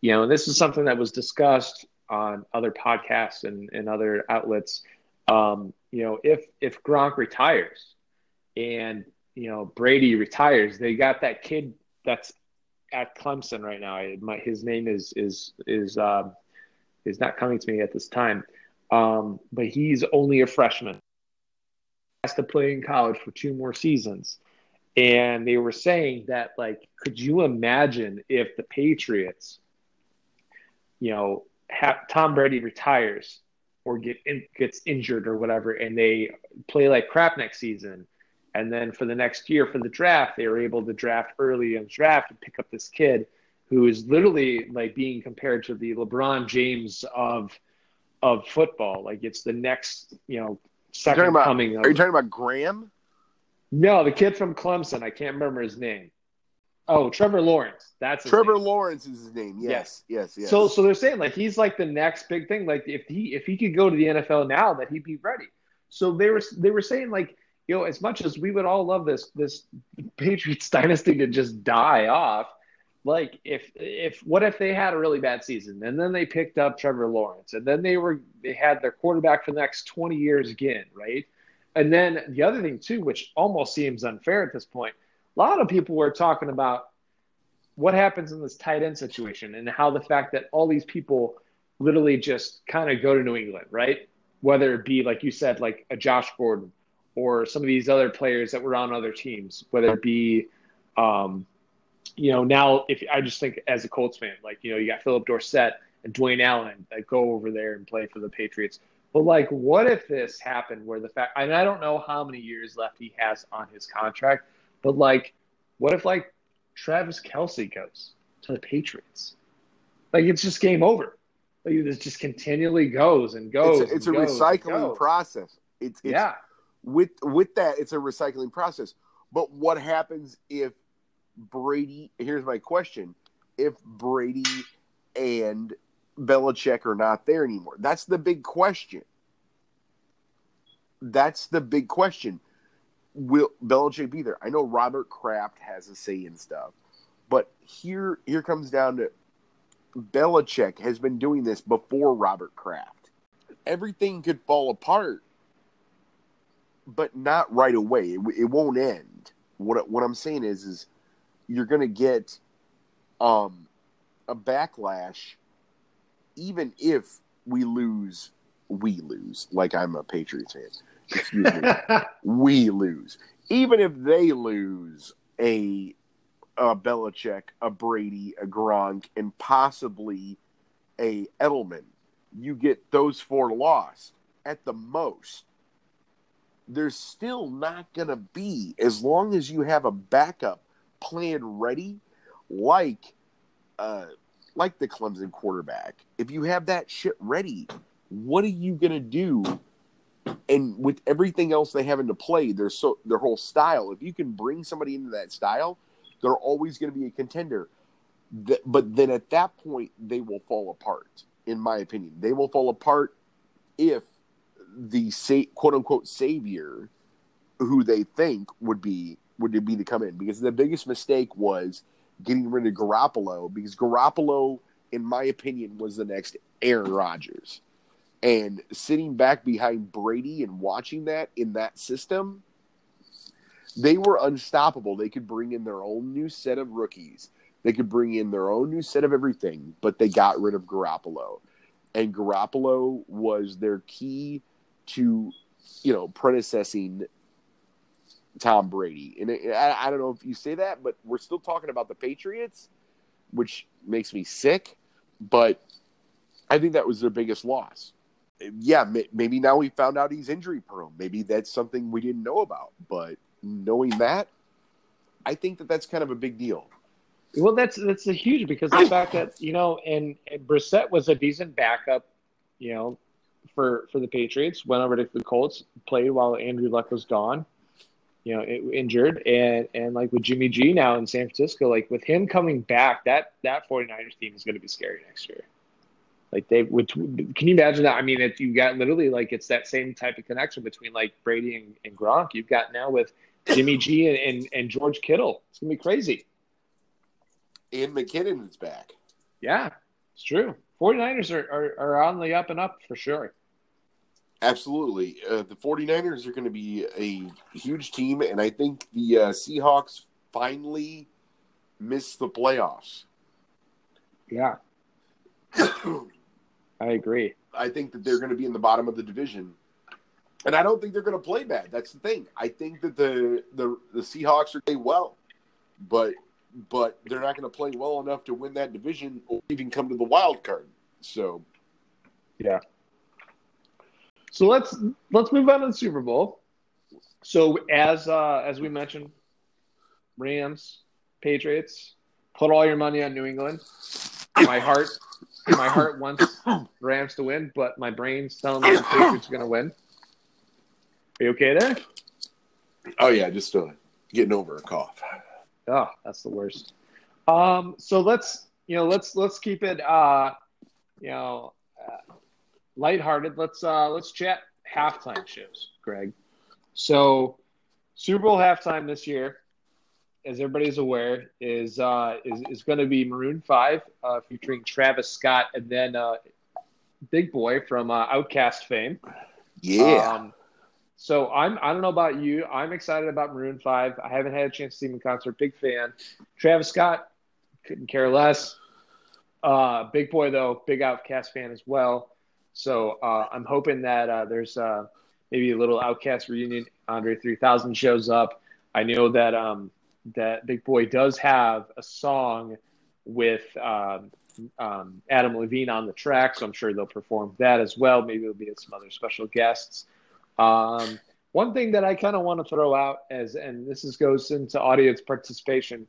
S1: you know, and this is something that was discussed on other podcasts and, and other outlets. Um, you know, if if Gronk retires and you know Brady retires, they got that kid that's at Clemson right now. I, my, his name is is is uh, is not coming to me at this time, um, but he's only a freshman. Has to play in college for two more seasons, and they were saying that like, could you imagine if the Patriots, you know, have, Tom Brady retires or get in, gets injured or whatever, and they play like crap next season and then for the next year for the draft, they were able to draft early in the draft and pick up this kid who is literally like being compared to the LeBron James of of football. Like it's the next, you know, second
S2: about,
S1: coming. Of,
S2: are you talking about Graham?
S1: No, the kid from Clemson. I can't remember his name. Oh, Trevor Lawrence. That's
S2: Trevor
S1: name.
S2: Lawrence is his name. Yes, yes, yes, yes.
S1: So, so they're saying like he's like the next big thing. Like if he if he could go to the NFL now, that he'd be ready. So they were they were saying like you know, as much as we would all love this this Patriots dynasty to just die off, like if if what if they had a really bad season and then they picked up Trevor Lawrence and then they were they had their quarterback for the next 20 years again, right? And then the other thing too, which almost seems unfair at this point, a lot of people were talking about what happens in this tight end situation and how the fact that all these people literally just kind of go to New England, right? Whether it be like you said, like a Josh Gordon or some of these other players that were on other teams, whether it be, um, you know, now if I just think as a Colts fan, like you know, you got Phillip Dorsett and Dwayne Allen that go over there and play for the Patriots. But like, what if this happened where the fact, and I don't know how many years left he has on his contract, but like, what if like Travis Kelce goes to the Patriots? Like, it's just game over. Like, it just continually goes and goes.
S2: It's a, it's a
S1: goes
S2: recycling process. It's, it's
S1: Yeah.
S2: With with that, it's a recycling process. But what happens if Brady? Here's my question: If Brady and Belichick are not there anymore, that's the big question. That's the big question. Will Belichick be there? I know Robert Kraft has a say in stuff, but here here comes down to Belichick has been doing this before Robert Kraft. Everything could fall apart but not right away. It, it won't end. What what I'm saying is, is you're going to get um, a backlash, even if we lose. We lose. Like I'm a Patriots fan. Excuse me. we lose. Even if they lose a, a Belichick, a Brady, a Gronk, and possibly a Edelman, you get those four lost at the most there's still not going to be as long as you have a backup plan ready like uh like the Clemson quarterback. If you have that shit ready what are you going to do? And with everything else they have into play their so their whole style if you can bring somebody into that style they're always going to be a contender. But then at that point they will fall apart in my opinion. They will fall apart if the sa- quote unquote savior who they think would be would be to come in because the biggest mistake was getting rid of Garoppolo because Garoppolo, in my opinion, was the next Aaron Rodgers. And sitting back behind Brady and watching that in that system, they were unstoppable. They could bring in their own new set of rookies. They could bring in their own new set of everything, but they got rid of Garoppolo. And Garoppolo was their key to, you know, predecessing Tom Brady. And it, I, I don't know if you say that, but we're still talking about the Patriots, which makes me sick. But I think that was their biggest loss. Yeah, maybe now we found out he's injury prone. Maybe that's something we didn't know about. But knowing that, I think that that's kind of a big deal.
S1: Well, that's that's a huge because the fact that you know, and, and Brissett was a decent backup, you know, for for the Patriots. Went over to the Colts, played while Andrew Luck was gone, you know, injured, and and like with Jimmy G now in San Francisco, like with him coming back, that that 49ers team is going to be scary next year. Like they would, can you imagine that? I mean, if you got literally like it's that same type of connection between like Brady and, and Gronk you've got now with Jimmy G and, and, and George Kittle. It's gonna be crazy.
S2: And McKinnon is back.
S1: Yeah, it's true. 49ers are, are, are on the up and up for sure.
S2: Absolutely. Uh, the 49ers are going to be a huge team, and I think the uh, Seahawks finally missed the playoffs.
S1: Yeah, I agree.
S2: I think that they're going to be in the bottom of the division. And I don't think they're going to play bad. That's the thing. I think that the the, the Seahawks are playing well, but but they're not going to play well enough to win that division or even come to the wild card. So
S1: Yeah. So let's let's move on to the Super Bowl. So as uh, as we mentioned, Rams, Patriots, put all your money on New England. My heart, my heart wants Rams to win, but my brain's telling me the Patriots are going to win. Are you okay there?
S2: Oh yeah, just uh, getting over a cough.
S1: Oh, that's the worst. Um, so let's you know let's let's keep it uh, you know uh, lighthearted. Let's uh, let's chat halftime shows, Greg. So Super Bowl halftime this year, as everybody's aware, is uh, is is going to be Maroon Five uh, featuring Travis Scott and then uh, Big Boi from uh, OutKast fame.
S2: Yeah.
S1: Um, So I'm I don't know about you. I'm excited about Maroon Five. I haven't had a chance to see them in concert. Big fan. Travis Scott couldn't care less. Uh, Big Boi though, big OutKast fan as well. So uh, I'm hoping that uh, there's uh, maybe a little OutKast reunion. Andre 3000 shows up. I know that um, that Big Boi does have a song with um, um, Adam Levine on the track, so I'm sure they'll perform that as well. Maybe there'll be some other special guests. Um, one thing that I kind of want to throw out as, and this is goes into audience participation,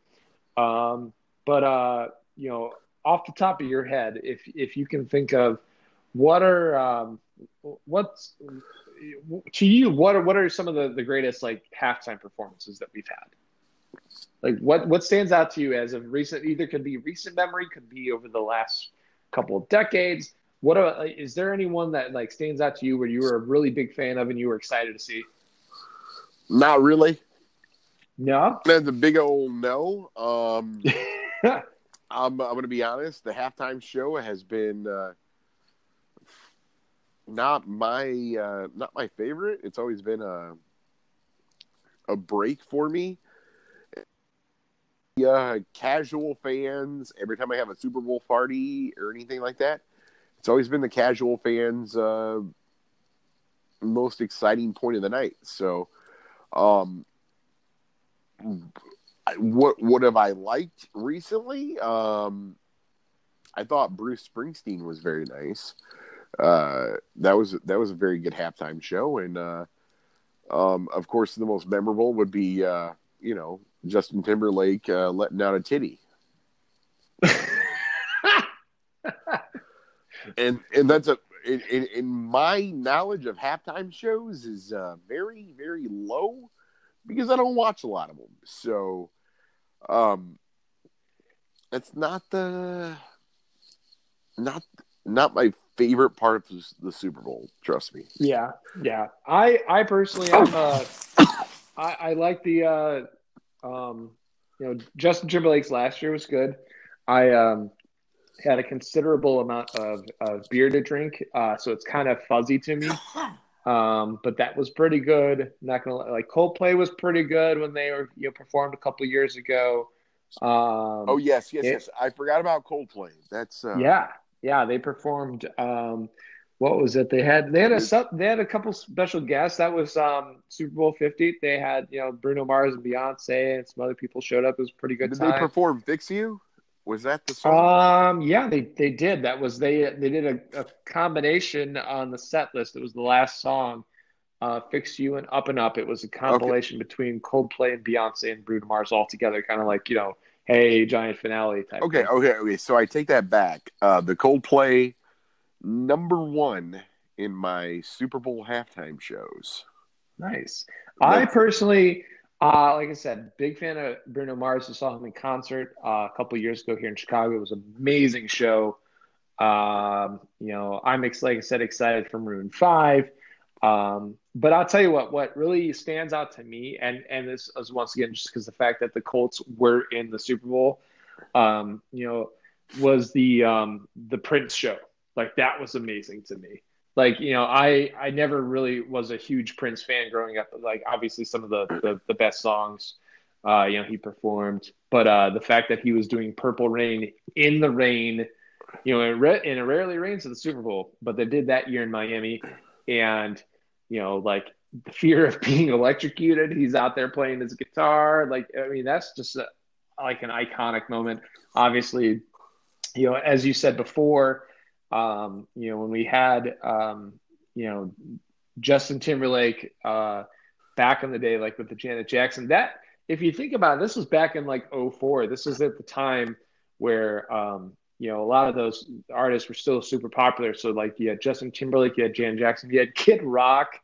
S1: um, but uh, you know, off the top of your head, if if you can think of what are um, what's to you, what are what are some of the, the greatest like halftime performances that we've had? Like what what stands out to you as of recent? Either could be recent memory, could be over the last couple of decades. What are, is there anyone that like stands out to you where you were a really big fan of and you were excited to see?
S2: Not really.
S1: No,
S2: that's a big old no. Um, I'm I'm gonna be honest. The halftime show has been uh, not my uh, not my favorite. It's always been a a break for me. Yeah, casual fans. Every time I have a Super Bowl party or anything like that, it's always been the casual fans' uh, most exciting point of the night. So, um, what what have I liked recently? Um, I thought Bruce Springsteen was very nice. Uh, that was that was a very good halftime show, and uh, um, of course, the most memorable would be uh, you know Justin Timberlake uh, letting out a titty. and and that's a in, in, in, my knowledge of halftime shows is uh, very very low because I don't watch a lot of them. So, um, it's not the not not my favorite part of the Super Bowl. Trust me.
S1: Yeah, yeah. I I personally am. Uh, I, I like the uh, um, you know Justin Timberlake's last year was good. I um, had a considerable amount of, of beer to drink, uh, so it's kind of fuzzy to me. Um, but that was pretty good. Not gonna like Coldplay was pretty good when they were you know performed a couple years ago. Um,
S2: oh yes, yes, it, yes. I forgot about Coldplay. That's uh...
S1: yeah, yeah. They performed. Um, what was it? They had they had a they had a couple special guests. That was um, Super Bowl Fifty. They had you know Bruno Mars and Beyonce and some other people showed up. It was pretty good.
S2: Did
S1: time.
S2: they perform "Fix You"? Was that the song?
S1: Um, yeah, they they did. That was they they did a, a combination on the set list. It was the last song, uh, "Fix You" and "Up and Up." It was a compilation okay. between Coldplay and Beyonce and Bruno Mars all together, kind of like you know, hey, giant finale type.
S2: Okay, thing. okay, okay. So I take that back. Uh, the Coldplay number one in my Super Bowl halftime shows.
S1: Nice. I personally uh, like I said, big fan of Bruno Mars. I saw him in concert uh, a couple years ago here in Chicago. It was an amazing show. Um, you know, I'm ex- like I said, excited for Maroon Five. Um, but I'll tell you what, what really stands out to me, and and this is once again just because the fact that the Colts were in the Super Bowl, um, you know, was the um, the Prince show. Like that was amazing to me like you know i i never really was a huge prince fan growing up like obviously some of the the, the best songs uh you know he performed. But uh the fact that he was doing purple rain in the rain you know and, re- and it rarely rains at the super bowl but they did that year in miami. And you know like the fear of being electrocuted he's out there playing his guitar. Like i mean that's just a, like an iconic moment. Obviously you know as you said before um, you know, when we had, um, you know, Justin Timberlake uh, back in the day, like with the Janet Jackson, that if you think about it, this was back in like 04. This was at the time where, um, you know, a lot of those artists were still super popular. So like you had Justin Timberlake, you had Janet Jackson, you had Kid Rock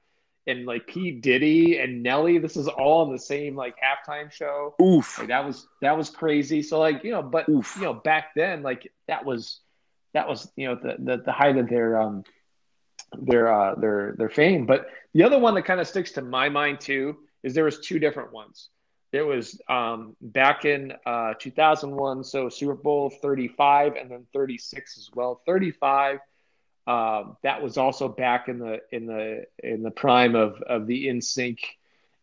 S1: and like P Diddy and Nelly. This is all in the same like halftime show.
S2: Oof.
S1: Like, that was that was crazy. So like, you know, but Oof. you know, back then, like that was that was you know the the, the height of their um their uh their their fame. But the other one that kind of sticks to my mind too is there was two different ones. There was um, back in uh, 2001, so Super Bowl 35 and then 36 as well. 35, uh, that was also back in the in the in the prime of of the NSYNC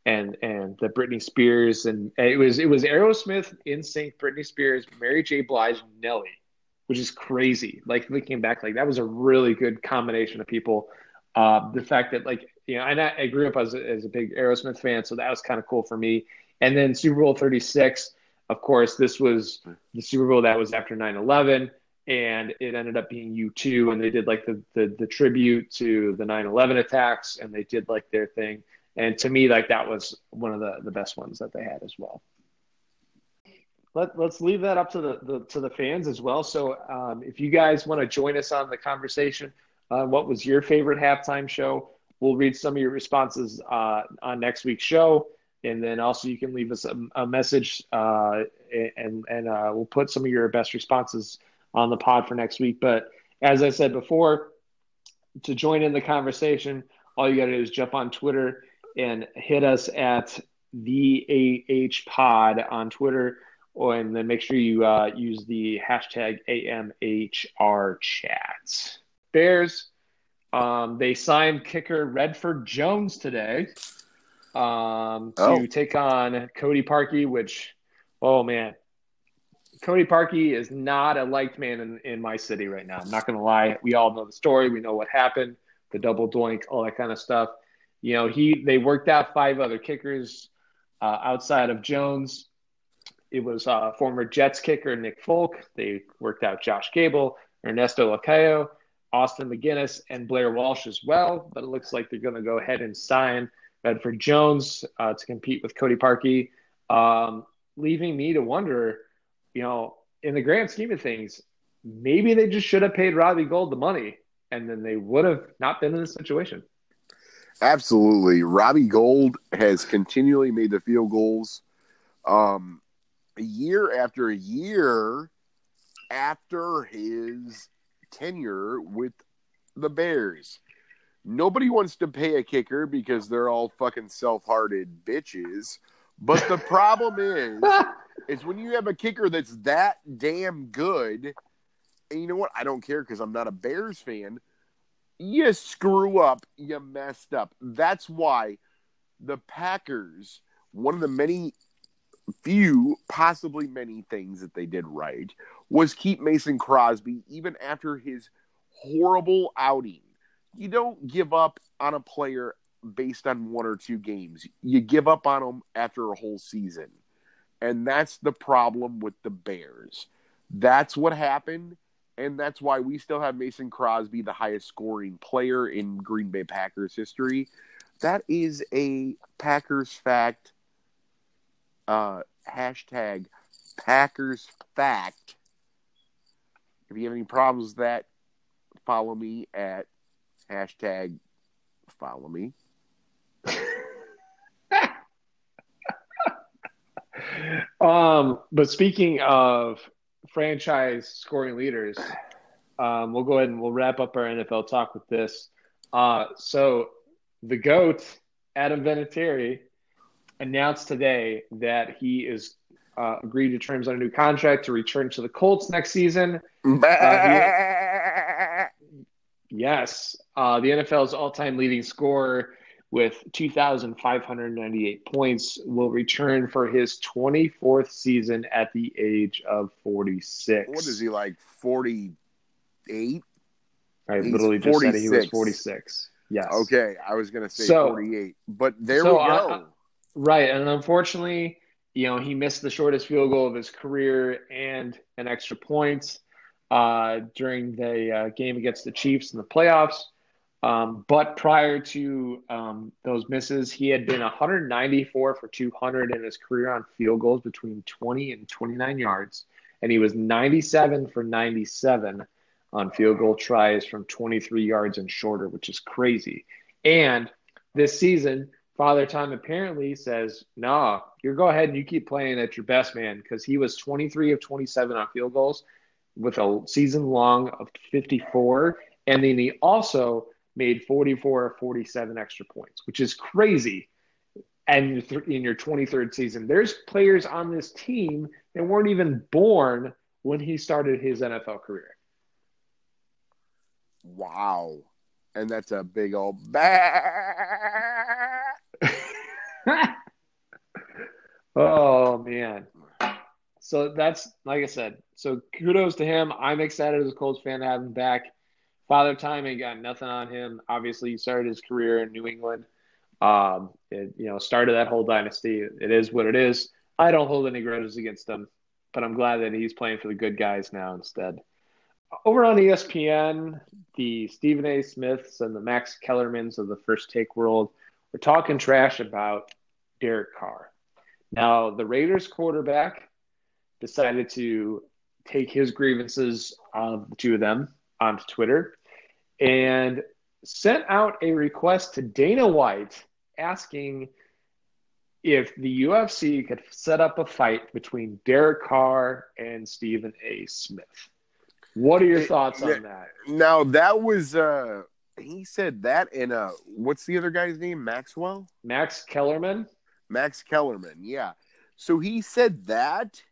S1: and and the Britney Spears and it was it was Aerosmith, NSYNC, Britney Spears, Mary J. Blige, Nelly, which is crazy. Like looking back, like that was a really good combination of people. Uh, the fact that like you know, and I, I grew up as a, as a big Aerosmith fan, so that was kind of cool for me. And then Super Bowl 36, of course, this was the Super Bowl that was after 9 11 and it ended up being U2 and they did like the, the, the tribute to the 9-11 attacks and they did like their thing and to me like that was one of the, the best ones that they had as well Let, let's leave that up to the, the to the fans as well. So um, if you guys want to join us on the conversation uh, what was your favorite halftime show? We'll read some of your responses uh, on next week's show. And then also you can leave us a, a message uh, and and uh, we'll put some of your best responses on the pod for next week. But as I said before, to join in the conversation, all you got to do is jump on Twitter and hit us at the AH Pod on Twitter, and then make sure you uh, use the hashtag AMHR Chats. Bears, um, they signed kicker Redford Jones today um, to oh. take on Cody Parkey, which, oh man, Cody Parkey is not a liked man in, in my city right now. I'm not going to lie. We all know the story. We know what happened, the double doink, all that kind of stuff. You know, he they worked out five other kickers uh, outside of Jones. It was uh, former Jets kicker Nick Folk. They worked out Josh Gable, Ernesto Lacayo, Austin MacGinnis, and Blair Walsh as well. But it looks like they're going to go ahead and sign Redford Jones uh, to compete with Cody Parkey, um, leaving me to wonder – you know, in the grand scheme of things, maybe they just should have paid Robbie Gould the money and then they would have not been in this situation.
S2: Absolutely. Robbie Gould has continually made the field goals um, year after a year after his tenure with the Bears. Nobody wants to pay a kicker because they're all fucking self hearted bitches. But the problem is is when you have a kicker that's that damn good, and you know what? I don't care because I'm not a Bears fan. You screw up, you messed up. That's why the Packers, one of the many few, possibly many things that they did right, was keep Mason Crosby even after his horrible outing. You don't give up on a player based on one or two games. You give up on them after a whole season. And that's the problem with the Bears. That's what happened. And that's why we still have Mason Crosby, the highest scoring player in Green Bay Packers history. That is a Packers fact. Uh, hashtag Packers fact. If you have any problems with that, follow me at hashtag follow me.
S1: Um, but speaking of franchise scoring leaders, um, we'll go ahead and we'll wrap up our NFL talk with this. Uh, so the GOAT, Adam Vinatieri, announced today that he is uh, agreed to terms on a new contract to return to the Colts next season. Uh, he, yes, uh, the NFL's all-time leading scorer with 2,598 points, will return for his 24th season at the age of 46.
S2: What is he like, 48?
S1: I He's literally just 46. said he was 46. Yes.
S2: Okay, I was going to say so, 48, but there so we go.
S1: Right, and unfortunately, you know, he missed the shortest field goal of his career and an extra point uh, during the uh, game against the Chiefs in the playoffs. Um, but prior to um, those misses, he had been 194 for 200 in his career on field goals between 20 and 29 yards. And he was 97 for 97 on field goal tries from 23 yards and shorter, which is crazy. And this season, Father Time apparently says, nah, you go ahead and you keep playing at your best, man, because he was 23 of 27 on field goals with a season long of 54. And then he also made 44 or 47 extra points, which is crazy. And in your 23rd season, there's players on this team that weren't even born when he started his NFL career.
S2: Wow. And that's a big old.
S1: oh man. So that's like I said. So kudos to him. I'm excited as a Colts fan to have him back. Father Time ain't got nothing on him. Obviously, he started his career in New England. Um, it, you know, started that whole dynasty. It is what it is. I don't hold any grudges against him, but I'm glad that he's playing for the good guys now instead. Over on ESPN, the Stephen A. Smiths and the Max Kellermans of the First Take world were talking trash about Derek Carr. Now, the Raiders quarterback decided to take his grievances of the two of them onto Twitter and sent out a request to Dana White asking if the UFC could set up a fight between Derek Carr and Stephen A. Smith. What are your thoughts on that?
S2: Now that was uh he said that and uh what's the other guy's name? Maxwell?
S1: Max Kellerman?
S2: Max Kellerman, yeah. So he said that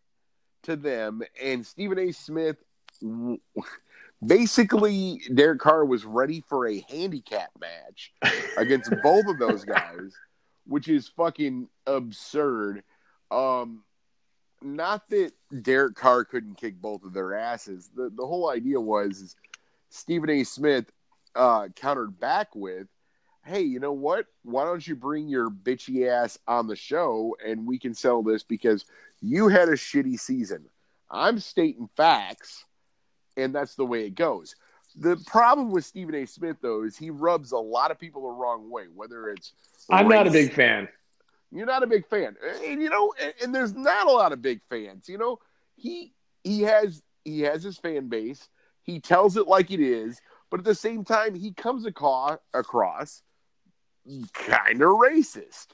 S2: to them and Stephen A. Smith basically Derek Carr was ready for a handicap match against both of those guys, which is fucking absurd. Um not that Derek Carr couldn't kick both of their asses. The the whole idea was Stephen A. Smith uh, countered back with, "Hey, you know what? Why don't you bring your bitchy ass on the show and we can sell this because you had a shitty season. I'm stating facts, and that's the way it goes." The problem with Stephen A. Smith though is he rubs a lot of people the wrong way. Whether it's
S1: I'm race, not a big fan.
S2: You're not a big fan, and you know, and, and there's not a lot of big fans. You know, he he has he has his fan base. He tells it like it is, but at the same time, he comes across across kind of racist.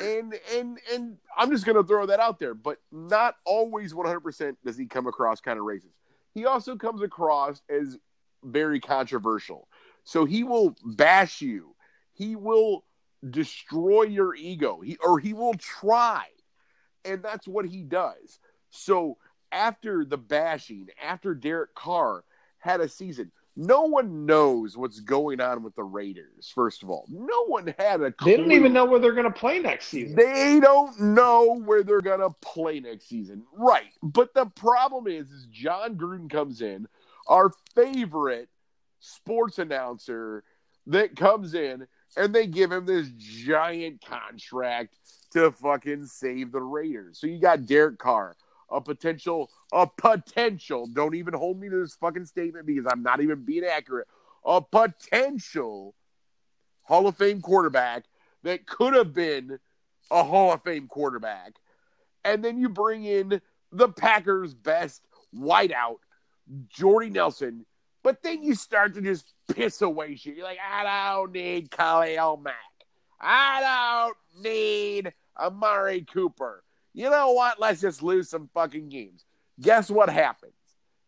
S2: and and and I'm just gonna throw that out there, but not always 100% does he come across kind of racist. He also comes across as very controversial. So he will bash you. He will destroy your ego. He or he will try. And that's what he does. So after the bashing, after Derek Carr had a season, no one knows what's going on with the Raiders. First of all, no one had a.
S1: Clue. They don't even know where they're going to play next season.
S2: They don't know where they're going to play next season, right? But the problem is, is Jon Gruden comes in, our favorite sports announcer that comes in and they give him this giant contract to fucking save the Raiders. So you got Derek Carr, a potential, a potential. Don't even hold me to this fucking statement because I'm not even being accurate. A potential Hall of Fame quarterback that could have been a Hall of Fame quarterback. And then you bring in the Packers' best whiteout, Jordy Nelson, but then you start to just piss away shit. You're like, I don't need Khalil Mack. I don't need Amari Cooper. You know what? Let's just lose some fucking games. Guess what happens?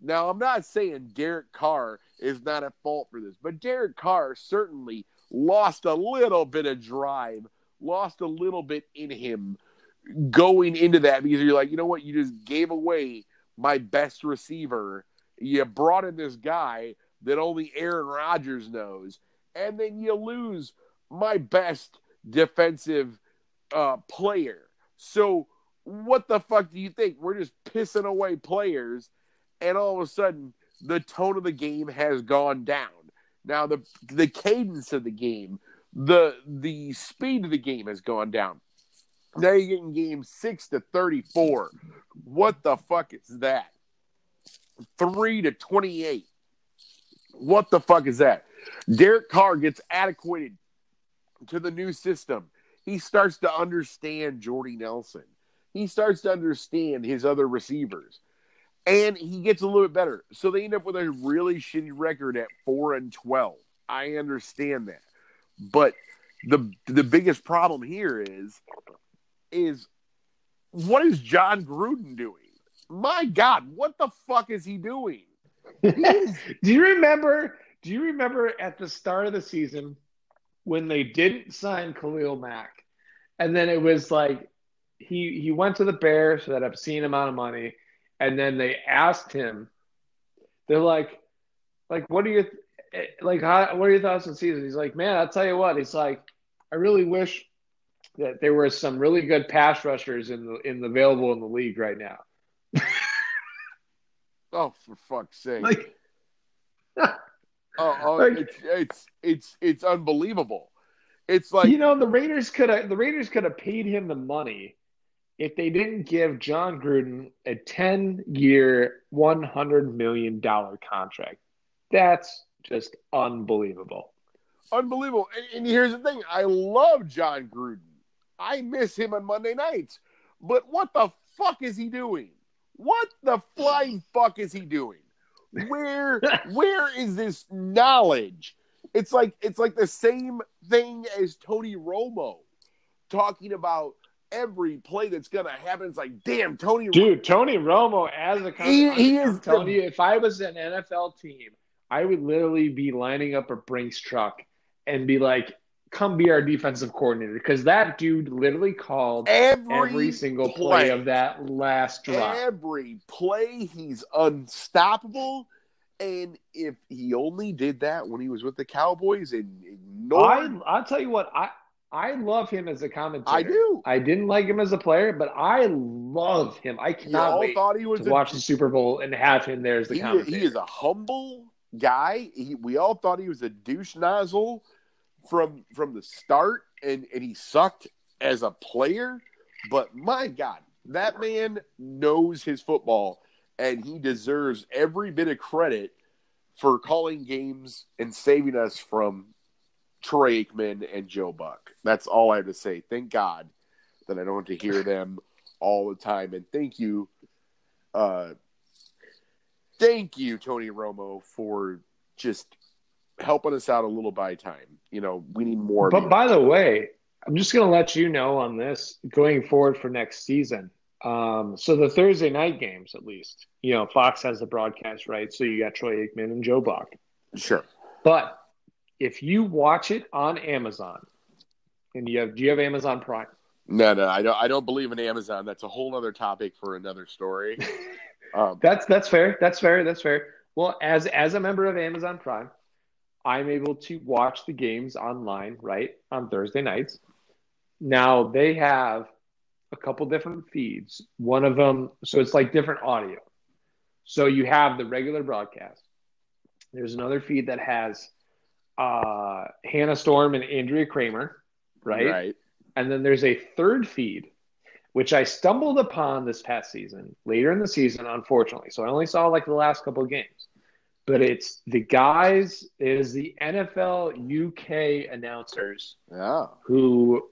S2: Now, I'm not saying Derek Carr is not at fault for this, but Derek Carr certainly lost a little bit of drive, lost a little bit in him going into that because you're like, you know what? You just gave away my best receiver you brought in this guy that only Aaron Rodgers knows, and then you lose my best defensive uh, player. So, what the fuck do you think? We're just pissing away players, and all of a sudden, the tone of the game has gone down. Now, the the cadence of the game, the the speed of the game has gone down. Now you're getting game six to thirty four. What the fuck is that? 3 to 28. What the fuck is that? Derek Carr gets adequated to the new system. He starts to understand Jordy Nelson. He starts to understand his other receivers. And he gets a little bit better. So they end up with a really shitty record at 4 and 12. I understand that. But the the biggest problem here is is what is Jon Gruden doing? my God, what the fuck is he doing?
S1: do you remember? Do you remember at the start of the season when they didn't sign Khalil Mack, and then it was like he he went to the Bears for that obscene amount of money, and then they asked him, they're like, like, what do you? eh, like, how, what are your thoughts on season? He's like, man, I'll tell you what. He's like, I really wish that there were some really good pass rushers in the in the available in the league right now.
S2: oh, for fuck's sake!
S1: Like,
S2: oh, oh
S1: like-
S2: it's, it's it's it's unbelievable. It's like
S1: you know, the Raiders could have the Raiders could have paid him the money if they didn't give Jon Gruden a ten year, one hundred million dollar contract. That's just unbelievable.
S2: unbelievable. And, and here's the thing: I love Jon Gruden. I miss him on Monday nights. But what the fuck is he doing? What the flying fuck is he doing? Where where is this knowledge? It's like it's like the same thing as Tony Romo talking about every play that's gonna happen. It's like, damn, Tony
S1: Dude, Tony Romo as a coach,
S2: He- he is
S1: telling
S2: the-
S1: you, if I was an NFL team, I would literally be lining up a Brinks truck and be like, "Come be our defensive coordinator," because that dude literally called
S2: every,
S1: every single play,
S2: play
S1: of that last drop.
S2: Every play, he's unstoppable. And if he only did that when he was with the Cowboys and
S1: I I'll tell you what, I I love him as a commentator.
S2: I, do.
S1: I didn't like him as a player, but I love him. I cannot wait
S2: thought he was
S1: to
S2: a,
S1: watch the Super Bowl and have him there as the
S2: he,
S1: commentator.
S2: he is a humble guy. He, we all thought he was a douche nozzle from from the start, and and he sucked as a player. But my God, that man knows his football, and he deserves every bit of credit for calling games and saving us from Troy Aikman and Joe Buck. That's all I have to say. Thank God that I don't have to hear them all the time, and thank you. Uh, thank you, Tony Romo, for just helping us out a little by time. You know, we need more.
S1: But by the way, I'm just going to let you know on this going forward for next season. Um, so the Thursday night games, at least, you know, Fox has the broadcast rights, so you got Troy Aikman and Joe Buck.
S2: sure.
S1: But if you watch it on Amazon, and you have, do you have Amazon Prime?
S2: No, no, I don't. I don't believe in Amazon. That's a whole other topic for another story. Um,
S1: That's that's fair. That's fair. That's fair. Well, as as a member of Amazon Prime, I'm able to watch the games online, right, on Thursday nights. Now they have a couple different feeds. One of them, so it's like different audio. So you have the regular broadcast. There's another feed that has uh, Hannah Storm and Andrea Kremer, right?
S2: right.
S1: And then there's a third feed, which I stumbled upon this past season, later in the season, unfortunately. So I only saw like the last couple of games. But it's the guys, it is the NFL UK announcers
S2: Yeah.
S1: who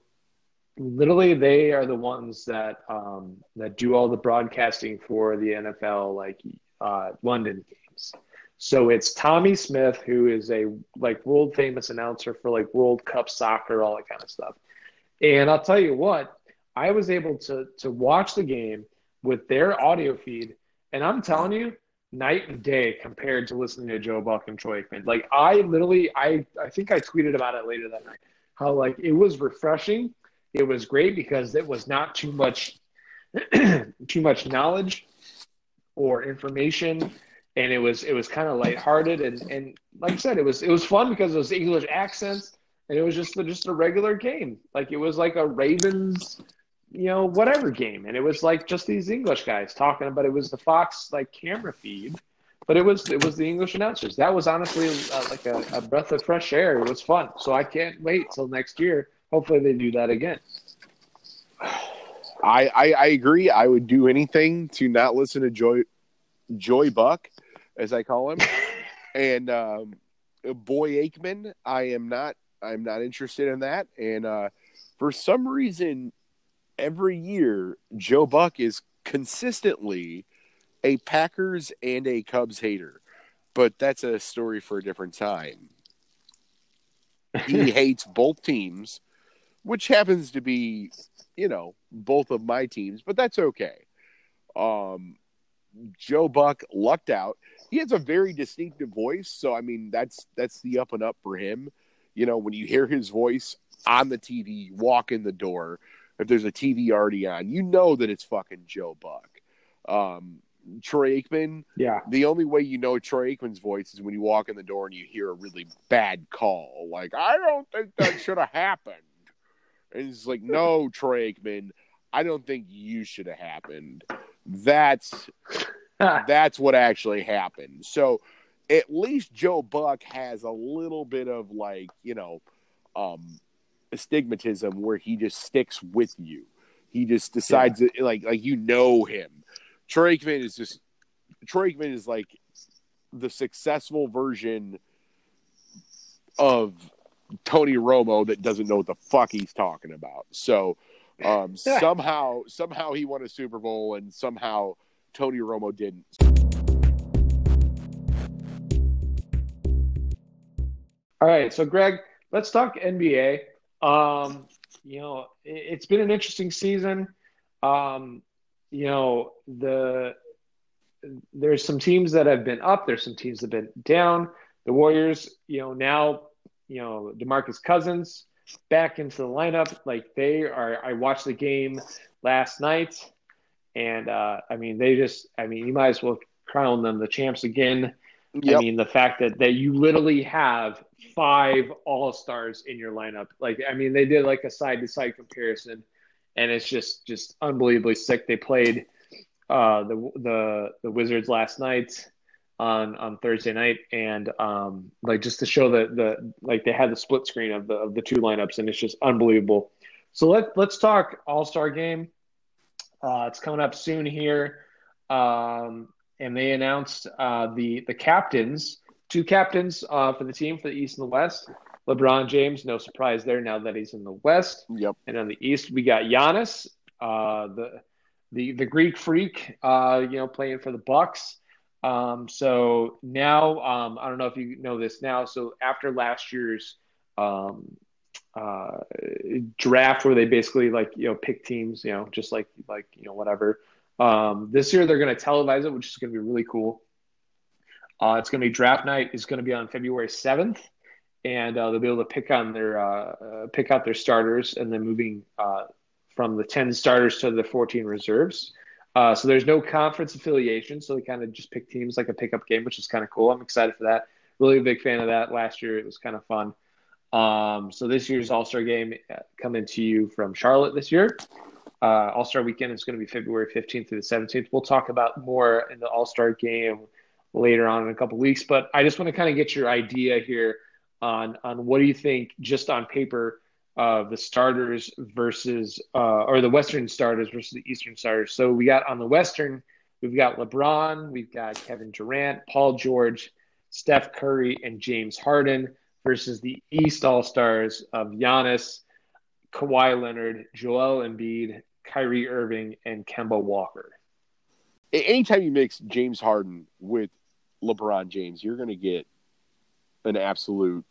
S1: literally they are the ones that um, that do all the broadcasting for the NFL like uh, London games. So it's Tommy Smith, who is a like world famous announcer for like World Cup soccer, all that kind of stuff. And I'll tell you what, I was able to to watch the game with their audio feed, and I'm telling you, night and day compared to listening to Joe Buck and Troy Aikman. Like I literally, I I think I tweeted about it later that night. How like it was refreshing. It was great because it was not too much, too much knowledge or information, and it was it was kind of lighthearted and and like I said, it was it was fun because it was English accents and it was just just a regular game. Like it was like a Ravens, you know, whatever game, and it was like just these English guys talking about. It was the Fox like camera feed, but it was it was the English announcers. That was honestly uh, like a, a breath of fresh air. It was fun. So I can't wait till next year. Hopefully they do that again.
S2: I, I I agree. I would do anything to not listen to Joy Joy Buck, as I call him, and um, Boy Aikman. I am not. I'm not interested in that. And uh, for some reason, every year Joe Buck is consistently a Packers and a Cubs hater, but that's a story for a different time. He hates both teams, which happens to be, you know, both of my teams, but that's okay. Um, Joe Buck lucked out. He has a very distinctive voice, so I mean that's that's the up and up for him. You know, when you hear his voice on the TV, you walk in the door. If there's a TV already on, you know that it's fucking Joe Buck. Um, Troy Aikman.
S1: Yeah.
S2: The only way you know Troy Aikman's voice is when you walk in the door and you hear a really bad call. Like, I don't think that should have happened. And he's like, No, Troy Aikman, I don't think you should have happened. That's that's what actually happened. So at least Joe Buck has a little bit of like, you know, um astigmatism where he just sticks with you. He just decides that like like you know him. Troy Aikman is just Troy Aikman is like the successful version of Tony Romo that doesn't know what the fuck he's talking about. So um, somehow somehow he won a Super Bowl and somehow Tony Romo didn't.
S1: All right, so Greg, let's talk NBA. Um, you know, it, has been an interesting season. Um, you know, the there's some teams that have been up. There's some teams that have been down. The Warriors, you know, now, you know, DeMarcus Cousins back into the lineup. Like they are. I watched the game last night, and uh, I mean, they just. I mean, you might as well crown them the champs again. Yep. I mean, the fact that that you literally have five All Stars in your lineup. Like, I mean, they did like a side to side comparison, and it's just just unbelievably sick. They played uh, the the the Wizards last night on on Thursday night, and um, like just to show that the like they had the split screen of the of the two lineups, and it's just unbelievable. So let let's talk All Star game. Uh, it's coming up soon here, um, and they announced uh, the the captains, two captains uh, for the team for the East and the West. LeBron James, no surprise there now that he's in the West.
S2: Yep.
S1: And on the East, we got Giannis, uh, the the the Greek freak, uh, you know, playing for the Bucks. Um, so now, um, I don't know if you know this now. So after last year's um, uh, draft, where they basically like you know pick teams, you know, just like like you know whatever. Um, this year they're going to televise it, which is going to be really cool. Uh, it's going to be draft night. is going to be on February seventh and uh, they'll be able to pick on their uh, uh, pick out their starters, and then moving from the ten starters to the fourteen reserves. So there's no conference affiliation, so they kind of just pick teams like a pickup game, which is kind of cool. I'm excited for that. Really a big fan of that. Last year it was kind of fun. Um, so this year's All Star game coming to you from Charlotte this year. All Star Weekend is going to be February 15th through the 17th. We'll talk about more in the All Star game later on in a couple weeks, but I just want to kind of get your idea here on on what do you think just on paper uh, the starters versus uh, or the Western starters versus the Eastern starters. So we got on the Western, we've got LeBron, we've got Kevin Durant, Paul George, Steph Curry, and James Harden versus the East All Stars of Giannis, Kawhi Leonard, Joel Embiid, Kyrie Irving, and Kemba Walker.
S2: Anytime you mix James Harden with LeBron James, you're going to get an absolute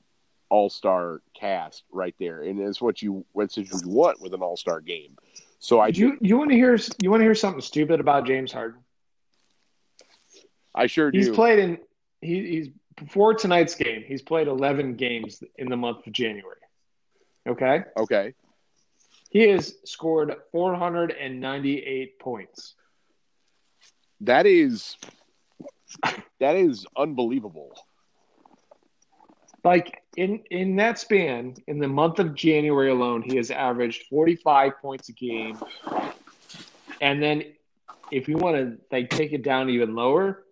S2: all star cast right there, and it's what you what's what you want with an all star game. So I
S1: you you want to hear you want to hear something stupid about James Harden?
S2: I sure do.
S1: He's played in he, he's before tonight's game. He's played eleven games in the month of January. Okay.
S2: Okay.
S1: He has scored 498 points.
S2: That is that is unbelievable.
S1: Like in in that span, in the month of January alone, he has averaged 45 points a game. And then if you want to like take it down even lower,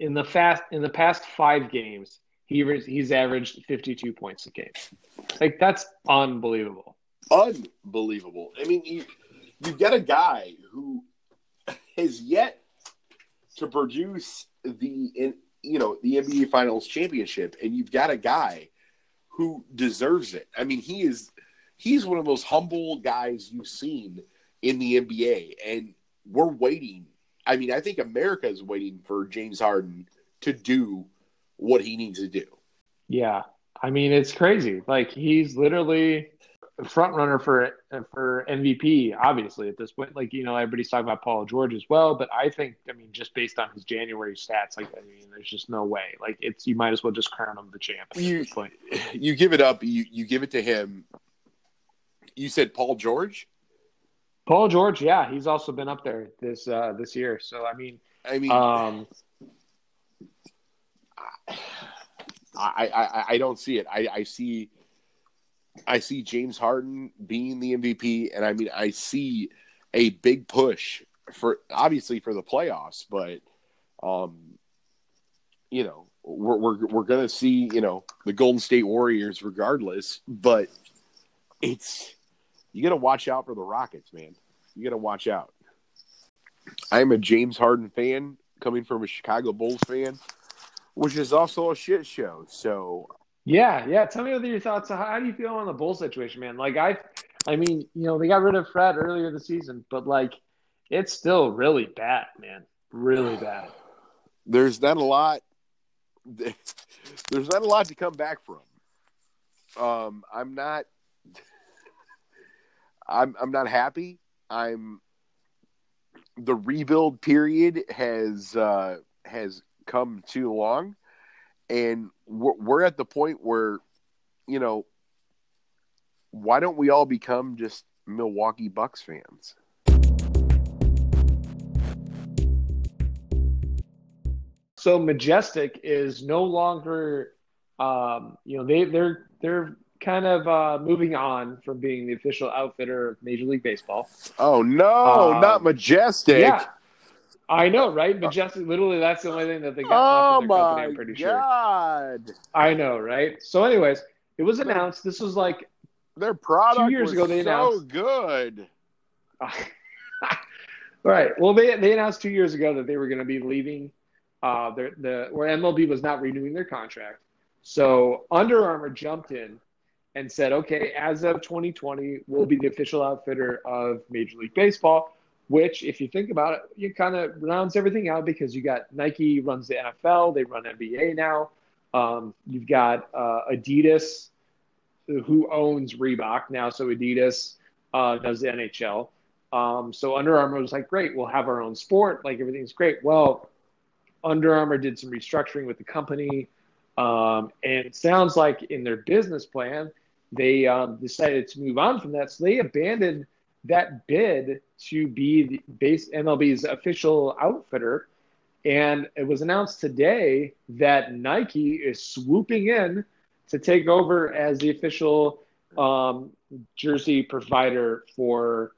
S1: in the fast in the past 5 games, he he's averaged 52 points a game. Like that's unbelievable.
S2: Unbelievable. I mean, you you get a guy who has yet to produce the in, you know the NBA Finals championship, and you've got a guy who deserves it. I mean, he is he's one of those humble guys you've seen in the NBA, and we're waiting. I mean, I think America is waiting for James Harden to do what he needs to do.
S1: Yeah, I mean, it's crazy. Like he's literally front runner for for MVP, obviously at this point. Like you know, everybody's talking about Paul George as well, but I think, I mean, just based on his January stats, like I mean, there's just no way. Like it's you might as well just crown him the champ.
S2: You you give it up. You you give it to him. You said Paul George.
S1: Paul George, yeah, he's also been up there this uh, this year. So I mean,
S2: I mean,
S1: um,
S2: I, I, I don't see it. I, I see I see James Harden being the MVP, and I mean I see a big push for obviously for the playoffs, but um, you know we're we're we're gonna see you know the Golden State Warriors regardless, but it's you got to watch out for the Rockets, man. You got to watch out. I'm a James Harden fan coming from a Chicago Bulls fan, which is also a shit show. So
S1: yeah, yeah. Tell me what your thoughts. Are. How do you feel on the Bulls situation, man? Like I, I mean, you know, they got rid of Fred earlier this season, but like, it's still really bad, man. Really bad.
S2: There's not a lot. There's not a lot to come back from. Um, I'm not. I'm I'm not happy. I'm. The rebuild period has uh, has come too long, and we're, we're at the point where, you know, why don't we all become just Milwaukee Bucks fans?
S1: So Majestic is no longer, um, you know, they they're they're kind of uh, moving on from being the official outfitter of Major League Baseball.
S2: Oh no,
S1: Um,
S2: not Majestic!
S1: Yeah, I know, right? Majestic. Literally, that's the only thing that they got
S2: Oh
S1: left in their company. I'm pretty sure. I know, right? So, anyways, it was announced. This was like
S2: their product
S1: Two years
S2: was
S1: ago they
S2: so
S1: announced-
S2: good.
S1: right. Well, they they announced two years ago that they were going to be leaving. Uh, the the where MLB was not renewing their contract, so Under Armour jumped in and said, "Okay, as of 2020, we'll be the official outfitter of Major League Baseball." Which, if you think about it, you kind of rounds everything out because you got Nike runs the NFL, they run NBA now. Um, you've got uh, Adidas, who owns Reebok now, so Adidas uh, does the NHL. Um, so Under Armour was like, great, we'll have our own sport. Like everything's great. Well, Under Armour did some restructuring with the company. Um, and it sounds like in their business plan, they um, decided to move on from that. So they abandoned that bid to be the base MLB's official outfitter. And it was announced today that Nike is swooping in to take over as the official um, jersey provider for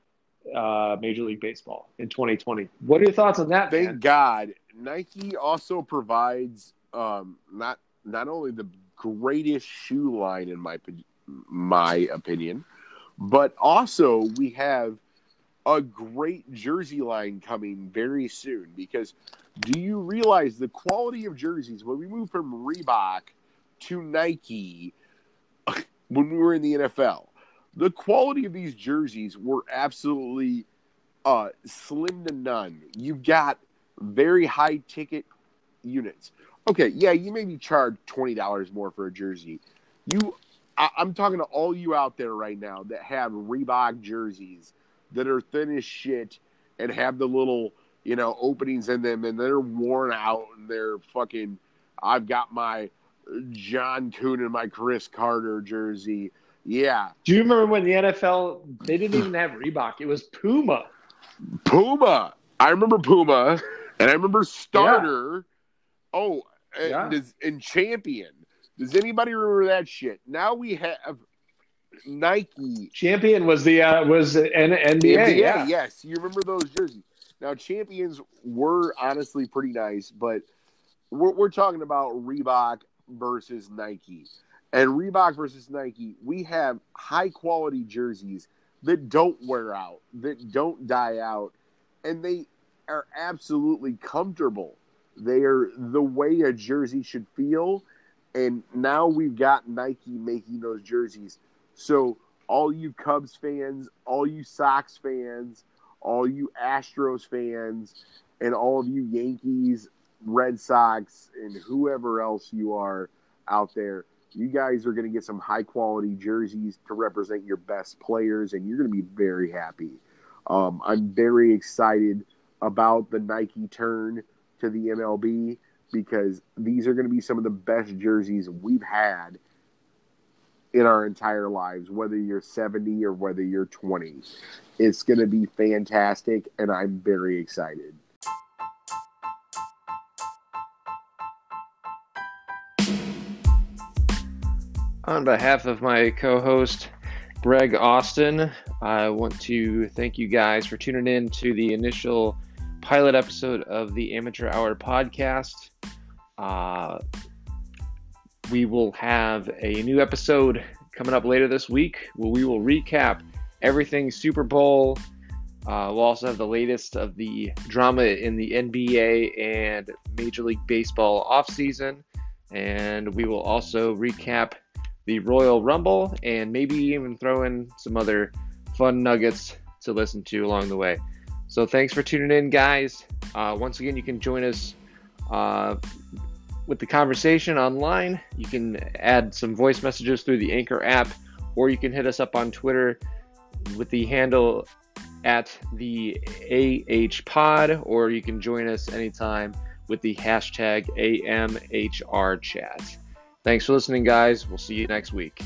S1: uh, Major League Baseball in 2020. What are your thoughts on that?
S2: Thank
S1: man?
S2: God, Nike also provides um, not not only the greatest shoe line in my my opinion, but also we have a great jersey line coming very soon. Because do you realize the quality of jerseys when we move from Reebok to Nike when we were in the NFL? The quality of these jerseys were absolutely uh, slim to none. You've got very high ticket units. Okay, yeah, you maybe charge twenty dollars more for a jersey. You, I, I'm talking to all you out there right now that have Reebok jerseys that are thin as shit and have the little, you know, openings in them, and they're worn out and they're fucking. I've got my John Kuhn and my Cris Carter jersey. Yeah,
S1: Do you remember when the NFL they didn't even have Reebok? It was Puma.
S2: Puma. I remember Puma, and I remember Starter. Oh, and,
S1: Yeah.
S2: and Champion. Does anybody remember that shit? Now we have Nike.
S1: Champion was the uh, was the N- NBA.
S2: NBA,
S1: yeah.
S2: yes. You remember those jerseys. Now, Champions were honestly pretty nice, but we're, we're talking about Reebok versus Nike. And Reebok versus Nike, we have high quality jerseys that don't wear out, that don't die out, and they are absolutely comfortable. They are the way a jersey should feel. And now we've got Nike making those jerseys. So, all you Cubs fans, all you Sox fans, all you Astros fans, and all of you Yankees, Red Sox, and whoever else you are out there, you guys are going to get some high quality jerseys to represent your best players, and you're going to be very happy. Um, I'm very excited about the Nike turn to the MLB because these are going to be some of the best jerseys we've had in our entire lives, whether you're 70 or whether you're 20. It's going to be fantastic, and I'm very excited.
S1: On behalf of my co host, Greg Austin, I want to thank you guys for tuning in to the initial pilot episode of the Amateur Hour podcast. Uh, we will have a new episode coming up later this week where we will recap everything Super Bowl. Uh, we'll also have the latest of the drama in the NBA and Major League Baseball offseason. And we will also recap the Royal Rumble and maybe even throw in some other fun nuggets to listen to along the way. So thanks for tuning in, guys. Uh, once again, you can join us uh, with the conversation online. You can add some voice messages through the Anchor app, or you can hit us up on Twitter with the handle at the AH Pod, or you can join us anytime with the hashtag AMHR chat. Thanks for listening, guys. We'll see you next week.